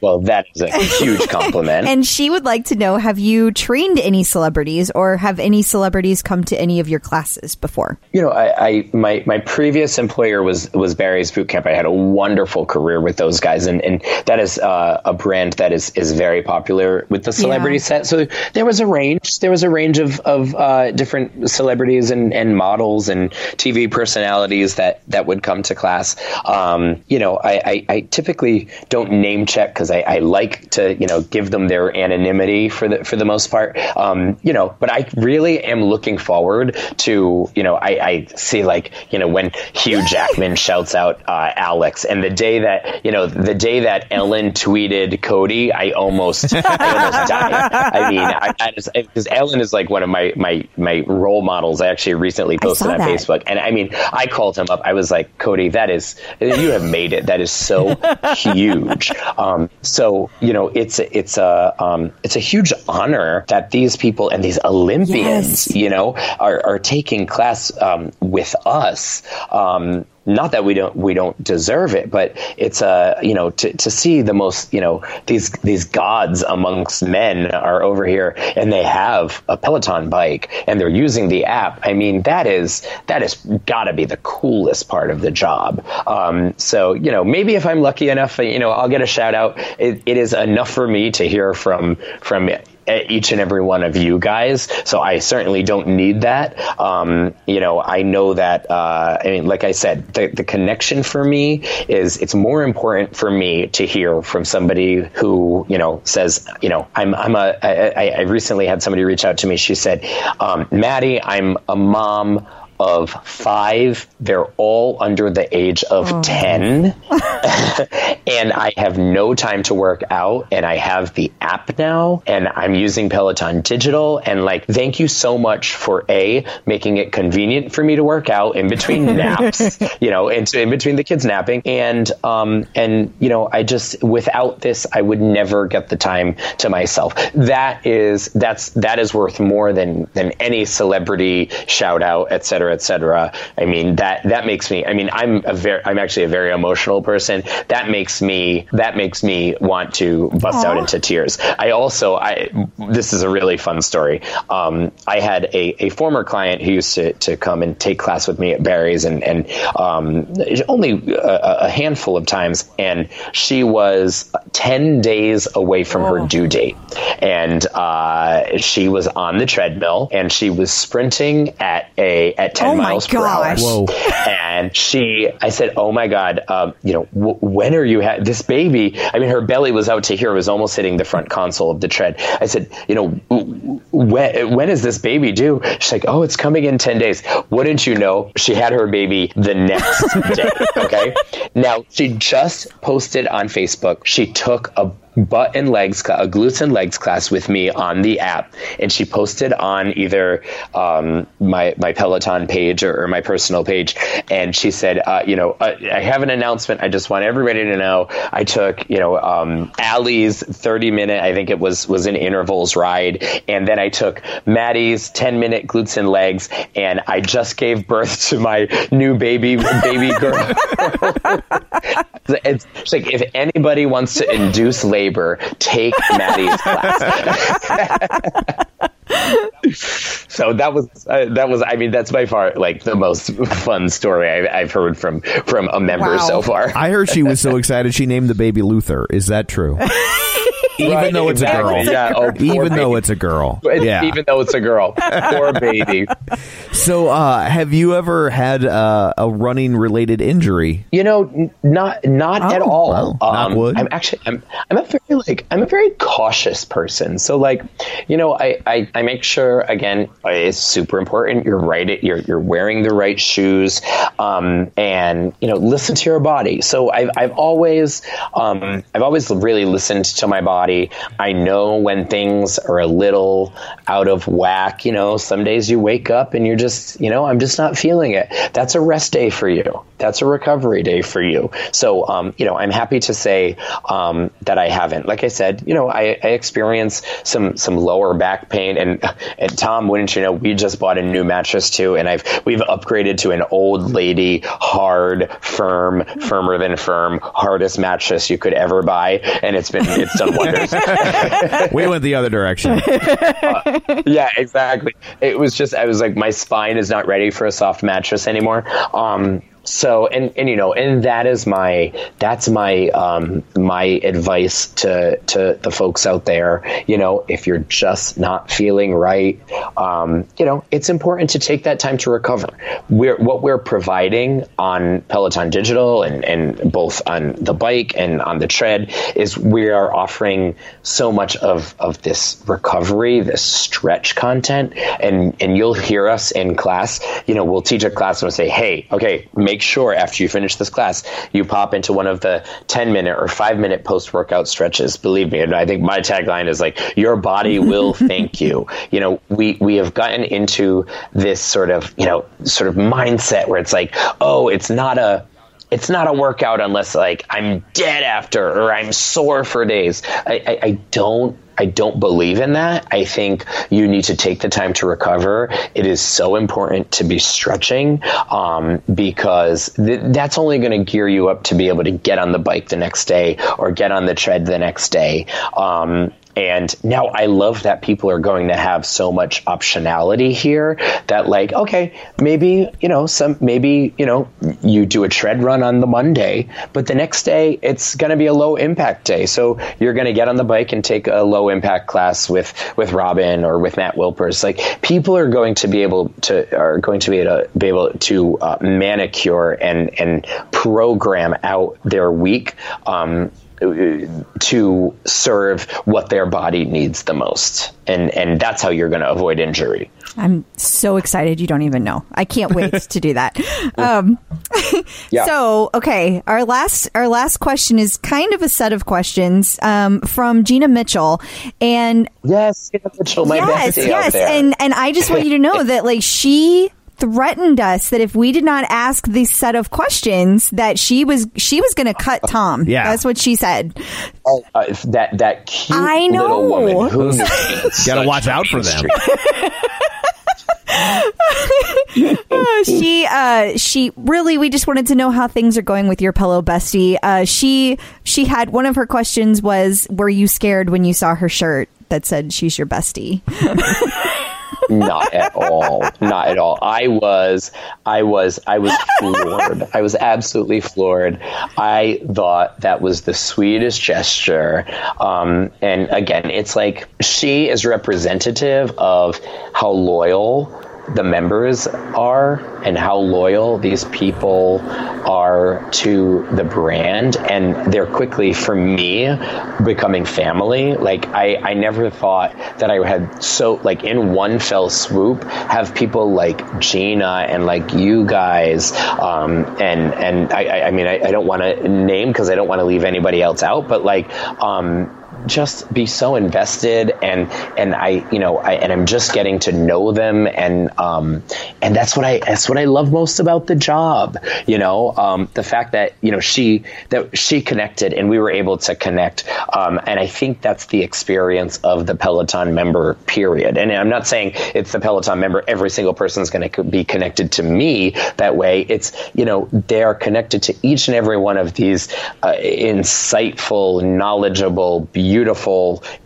Well, that is a huge compliment. and she would like to know have you trained any celebrities or have any celebrities come to any of your classes before? you know, I, I my my previous employer was was Barry's Boot Camp. I had a wonderful career with those guys, and and that is uh, a brand that is is very popular with the celebrity Yeah. set. So there was a range. There was a range of of uh, different celebrities and and models and TV personalities that that would come to class. Um, you know, I, I I typically don't name check because I, I like to you know give them their anonymity for the for the most part. Um, you know, but I really am looking forward to you know I, I see like you know when Hugh Jackman shouts out uh, Alex and the day that you know the day that Ellen tweeted Cody, I almost I almost died. I mean, I, I just because Ellen is like one of my my my role models. I actually recently posted on that. Facebook, and I mean, I called him up. I was like, Cody, that is you have made it. That is so huge. Um, so you know, it's it's a um, it's a huge honor that these people and these Olympians, Yes. you know, are, are taking class um, with us. Um, not that we don't we don't deserve it, but it's a you know to, to see the most you know these these gods amongst men are over here and they have a Peloton bike and they're using the app. I mean that is that is got to be the coolest part of the job. Um, so you know maybe if I'm lucky enough, you know I'll get a shout out. It, it is enough for me to hear from from each and every one of you guys. So I certainly don't need that. Um, you know, I know that. Uh, I mean, like I said, the, the connection for me is it's more important for me to hear from somebody who you know says, you know, I'm I'm a. I, I recently had somebody reach out to me. She said, um, Matty, I'm a mom. Of five, they're all under the age of 10 and I have no time to work out and I have the app now and I'm using Peloton digital and like thank you so much for a making it convenient for me to work out in between naps you know and in between the kids napping. And um and you know I just without this I would never get the time to myself. That is that's that is worth more than than any celebrity shout out et cetera et cetera. I mean that that makes me I mean I'm a very I'm actually a very emotional person. That makes me that makes me want to bust out into tears. I also I this is a really fun story. Um, I had a, a former client who used to, to come and take class with me at Barry's and and um, only a, a handful of times. And she was 10 days away from her due date. And uh, she was on the treadmill and she was sprinting at a at 10 Oh my miles per hour. gosh. Whoa. and she i said oh my god um, you know w- when are you ha- this baby i mean her belly was out to here it was almost hitting the front console of the tread. I said you know w- when, when is this baby due? She's like oh it's coming in 10 days. Wouldn't you know she had her baby the next day okay? Now she just posted on facebook she took a butt and legs, a glutes and legs class with me on the app, and she posted on either um, my my Peloton page or, or my personal page, and she said, uh, you know, uh, I have an announcement. I just want everybody to know I took you know um, Ally's thirty minute, I think it was was an intervals ride, and then I took Matty's ten minute glutes and legs, and I just gave birth to my new baby baby girl. It's, it's like if anybody wants to induce labor, take Matty's class. so that was uh, that was I mean that's by far like the most fun story I, I've heard from from a member Wow. so far. I heard she was so excited she named the baby Luther. Is that true? Even Right, though it's exactly. a girl. Yeah, oh, poor Even though it's a girl. Yeah. Even though it's a girl, poor baby. So, uh, have you ever had uh, a running related injury? You know, n- not not at Oh. all. Well, knock wood. I'm actually I'm I'm a very like I'm a very cautious person. So like, you know, I I, I make sure again it's super important. You're right. It, You're you're wearing the right shoes, um, and you know, listen to your body. So I've I've always um I've always really listened to my body. Body. I know when things are a little out of whack. You know, some days you wake up and you're just, you know, I'm just not feeling it. That's a rest day for you. That's a recovery day for you. So, um, you know, I'm happy to say um, that I haven't. Like I said, you know, I, I experience some some lower back pain, and and Tom, wouldn't you know, we just bought a new mattress too, and I've we've upgraded to an old lady, hard, firm, firmer than firm, hardest mattress you could ever buy, and it's been it's done wonders. we went the other direction. yeah, exactly. It was just I was like my spine is not ready for a soft mattress anymore. Um, so and and you know and that is my that's my um my advice to to the folks out there. You know if you're just not feeling right um you know it's important to take that time to recover. We're what we're providing on peloton digital and and both on the bike and on the tread is we are offering so much of of this recovery this stretch content. And and you'll hear us in class you know we'll teach a class and we'll say hey okay make sure after you finish this class, you pop into one of the 10 minute or five minute post workout stretches. Believe me. And I think my tagline is like, your body will thank you. You know, we, we have gotten into this sort of, you know, sort of mindset where it's like, oh, it's not a, it's not a workout unless like I'm dead after or I'm sore for days. I, I, I don't I don't believe in that. I think you need to take the time to recover. It is so important to be stretching um, because th- that's only going to gear you up to be able to get on the bike the next day or get on the tread the next day. Um, and now I love that people are going to have so much optionality here that like, okay, maybe, you know, some, maybe, you know, you do a tread run on the Monday, but the next day it's going to be a low impact day. So you're going to get on the bike and take a low impact class with, with Robin or with Matt Wilpers. Like people are going to be able to, are going to be able to be able to uh, manicure and, and program out their week. Um, to serve what their body needs the most and and that's how you're going to avoid injury I'm so excited you don't even know. I can't wait to do that. Um, Yeah. So, okay, our last our last question is kind of a set of questions um, from Gina Mitchell, and yes Mitchell, my yes, bestie out yes, and and I just want you to know that like she threatened us that if we did not ask this set of questions that she was she was going to cut Tom. Yeah. that's what she said. uh, that that cute I know. little woman who Gotta watch out for them. Uh, she uh she really we just wanted to know how things are going with your pillow bestie uh she she had one of her questions was were you scared when you saw her shirt that said she's your bestie not at all. Not at all. I was i was i was floored. I was absolutely floored. I thought that was the sweetest gesture. Um, and again it's like she is representative of how loyal the members are and how loyal these people are to the brand. And they're quickly for me becoming family. Like i i never thought that i had so like in one fell swoop have people like gina and like you guys um and and i i, mean i, I don't want to name because i don't want to leave anybody else out but like um just be so invested and and I you know I and I'm just getting to know them and um and that's what I that's what I love most about the job you know? Um the fact that you know she that she connected and we were able to connect um and I think that's the experience of the Peloton member period. And I'm not saying it's the Peloton member every single person is going to be connected to me that way. It's you know they're connected to each and every one of these uh, insightful knowledgeable beautiful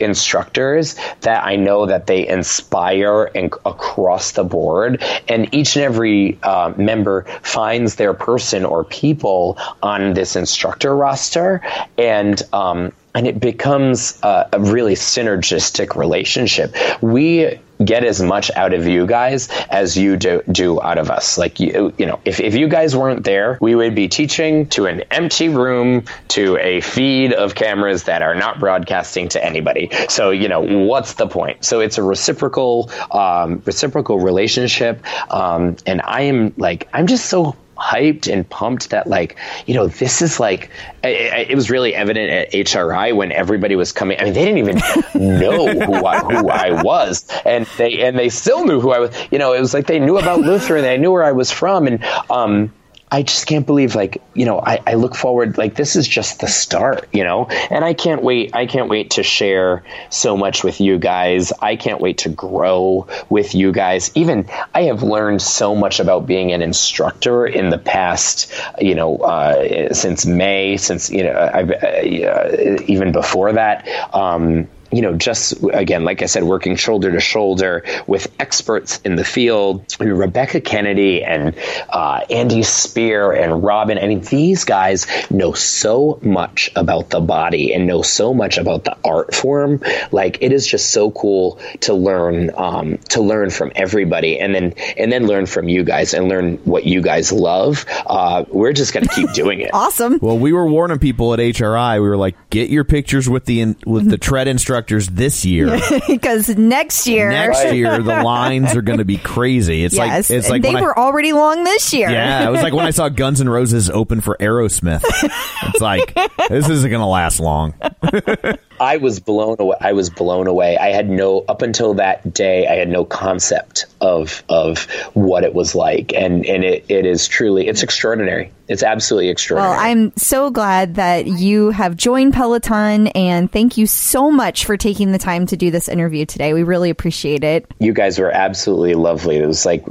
instructors that I know that they inspire and across the board. And each and every uh, member finds their person or people on this instructor roster, and um, and it becomes a, a really synergistic relationship. We get as much out of you guys as you do, do out of us. Like you, you know, if, if you guys weren't there, we would be teaching to an empty room to a feed of cameras that are not broadcasting to anybody. So you know, what's the point? So it's a reciprocal um, reciprocal relationship, um, and I am like I'm just so hyped and pumped that like you know this is like it, it was really evident at HRI when everybody was coming. I mean, they didn't even know who I, who I was, and they and they still knew who I was. You know, it was like they knew about Luther and they knew where I was from, and um, I just can't believe like you know I, I look forward like this is just the start you know? And I can't wait I can't wait to share so much with you guys. I can't wait to grow with you guys. Even I have learned so much about being an instructor in the past you know uh, since May since you know I've uh, even before that. Um, you know, just again, like I said, working shoulder to shoulder with experts in the field, Rebecca Kennedy and uh, Andy Speer and Robin. I mean, these guys know so much about the body and know so much about the art form. Like, it is just so cool to learn um, to learn from everybody, and then and then learn from you guys and learn what you guys love. Uh, we're just going to keep doing it. Awesome. Well, we were warning people at HRI. We were like, get your pictures with the in, with the tread instructors this year. because next year, Next year, the lines are going to be crazy. It's yes, like it's like they when I- were already long this year. Yeah, it was like when I saw Guns N' Roses open for Aerosmith. It's like this isn't going to last long. I was blown away. I was blown away. I had no up until that day. I had no concept of of what it was like, and and it, it is truly it's extraordinary. It's absolutely extraordinary. Well. I'm so glad that you have joined Peloton, and thank you so much for taking the time to do this interview today. We really appreciate it. you guys were absolutely lovely. It was like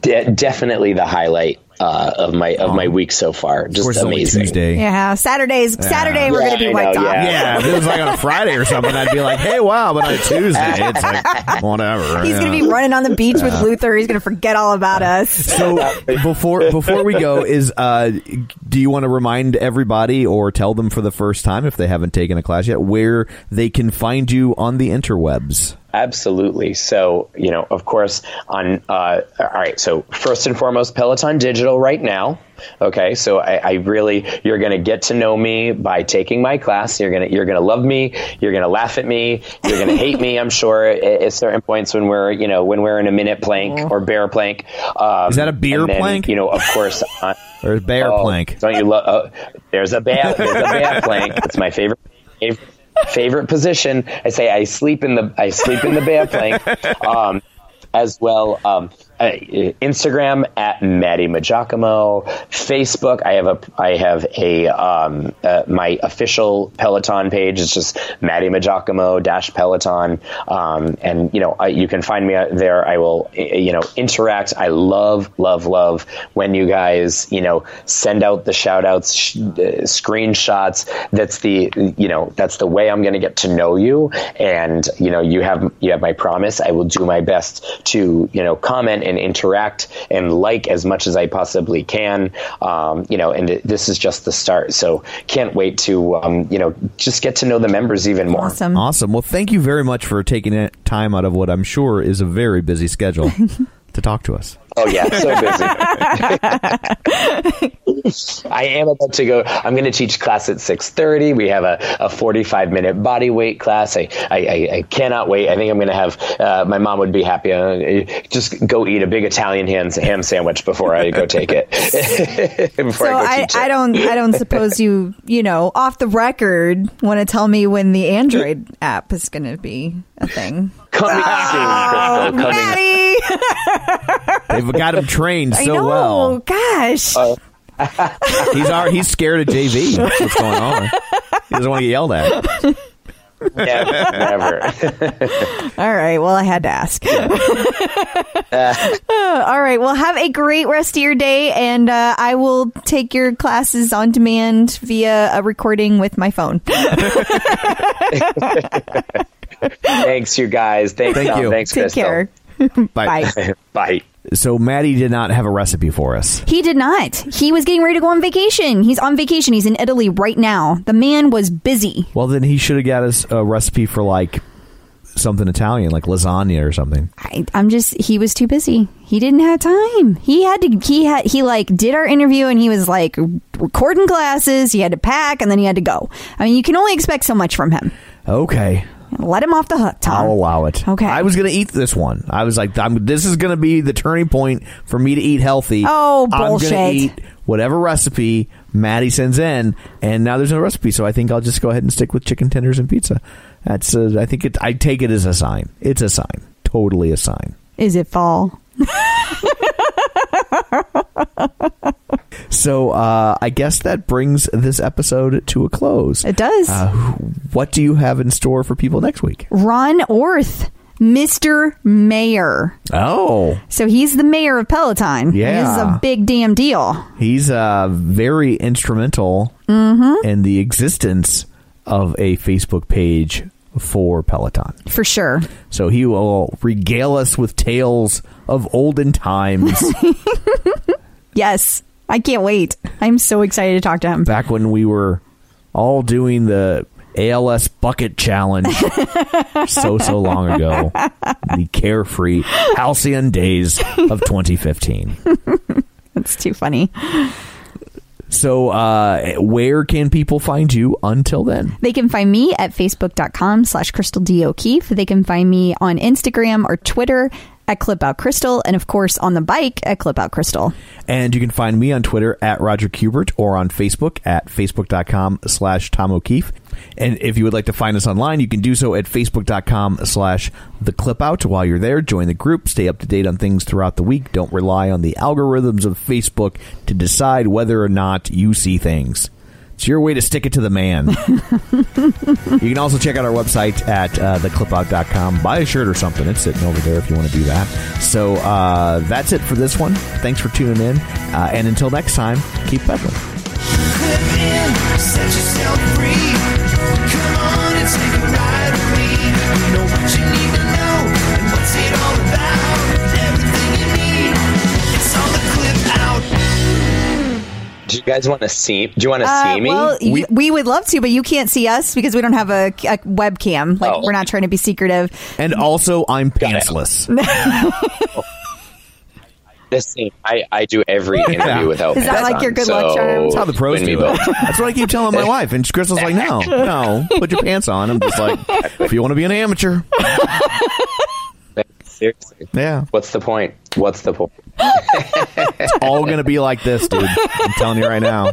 de- definitely the highlight uh, of my of my week so far. Just course, it's only amazing. Tuesday. Yeah, Saturdays. Saturday, we're Yeah, going to be I wiped know, off. yeah. Yeah, if it was like on a Friday or something, I'd be like, "Hey, wow!" But on a Tuesday, it's like whatever. He's yeah. going to be running on the beach with Luther. He's going to forget all about us. So before before we go, is uh, do you want to remind everybody or tell them for the first time if they haven't taken a class yet where they can find you on the interwebs? Absolutely. So, you know, of course, on, uh, all right. So, first and foremost, Peloton Digital right now. Okay. So, I, I really, you're going to get to know me by taking my class. You're going to, you're going to love me. You're going to laugh at me. You're going to hate me, I'm sure, at, at certain points when we're, you know, when we're in a minute plank or bear plank. Um, Is that a beer then, plank? You know, of course. Uh, Or bear oh, plank? Don't you love? Uh, there's a bear. There's a bear plank. It's my favorite. favorite favorite position. I say I sleep in the I sleep in the bear plank. Um, as well, um, Instagram at Matty Maggiacomo, Facebook. I have a I have a um, uh, my official Peloton page. It's just Matty Maggiacomo dash Peloton, um, and you know I, you can find me out there. I will uh, you know interact. I love love love when you guys you know send out the shout outs, sh- uh, screenshots. That's the you know that's the way I'm going to get to know you, and you know you have you have my promise. I will do my best to you know comment and interact and like as much as I possibly can. Um, you know, and th- this is just the start. So can't wait to um, you know just get to know the members even more. Awesome. Awesome. Well, thank you very much for taking time out of what I'm sure is a very busy schedule to talk to us. Oh yeah, so busy. I am about to go. I'm going to teach class at 6:30. We have a, a 45 minute body weight class. I, I, I, I cannot wait. I think I'm going to have. Uh, my mom would be happy. Uh, just go eat a big Italian ham, ham sandwich before I go take it. before So I go I, teach I don't I don't suppose you you know off the record want to tell me when the Android app is going to be a thing. Coming Oh, soon, Crystal. Coming. Matty, They've got him trained I so know. well. Gosh, He's our, he's scared of JV. That's what's going on. He doesn't want to get yelled at. Never, never. all right. Well, I had to ask. all right. Well, have a great rest of your day, and uh, I will take your classes on demand via a recording with my phone. Thanks, you guys. Thanks, Thank Tom. you. Thanks, Take Crystal. care. Bye. Bye. So Matty did not have a recipe for us. He did not. He was getting ready to go on vacation. He's on vacation. He's in Italy right now. The man was busy. Well, then he should have got us a recipe for like something Italian, like lasagna or something. I, I'm just he was too busy. He didn't have time. He had to he had he like did our interview and he was like recording classes. He had to pack and then he had to go. I mean, you can only expect so much from him. Okay. Let him off the hook, Tom. I'll allow it. Okay. I was going to eat this one. I was like, I'm, this is going to be the turning point for me to eat healthy. Oh, bullshit. I'm going to eat whatever recipe Matty sends in, and now there's no recipe, so I think I'll just go ahead and stick with chicken tenders and pizza. That's. Uh, I think it. I take it as a sign. It's a sign. Totally a sign. Is it fall? So uh, I guess that brings this episode to a close. It does. Uh, what do you have in store for people next week? Ron Orth, Mr. Mayor. Oh, So he's the mayor of Peloton. Yeah. This is a big damn deal. he's uh, very instrumental in the existence of a Facebook page for Peloton. For sure. So he will regale us with tales of olden times, Yes. I can't wait. I'm so excited to talk to him. back when we were all doing the ALS bucket challenge so so long ago. The carefree halcyon days of 2015. That's too funny. So, uh, where can people find you until then? They can find me at facebook.com slash Crystal D. O'Keefe. They can find me on Instagram or Twitter at Clip Out Crystal, and of course on the bike at Clip Out Crystal. And you can find me on Twitter at Roger Kubert or on Facebook at facebook.com slash Tom O'Keefe. And if you would like to find us online, you can do so at facebook.com slash the clip out. While you're there, join the group, stay up to date on things throughout the week. Don't rely on the algorithms of Facebook to decide whether or not you see things. It's your way to stick it to the man. you can also check out our website at uh, theclipout.com. Buy a shirt or something. It's sitting over there if you want to do that. So uh, that's it for this one. Thanks for tuning in. Uh, and until next time, keep pedaling. Do you guys want to see? Do you want to Uh, see me? well, We- we, would love to, but you can't see us because we don't have a, a webcam. Like, Oh. we're not trying to be secretive. And also, I'm pantsless. the same. I, I do every interview Yeah. without. Is that pants like your on, good luck so charm? That's how the pros do it. That's what I keep telling my wife. And Crystal's like, no, no, put your pants on. I'm just like, if you want to be an amateur. Seriously, Yeah. what's the point? What's the point? It's all going to be like this, dude. I'm telling you right now.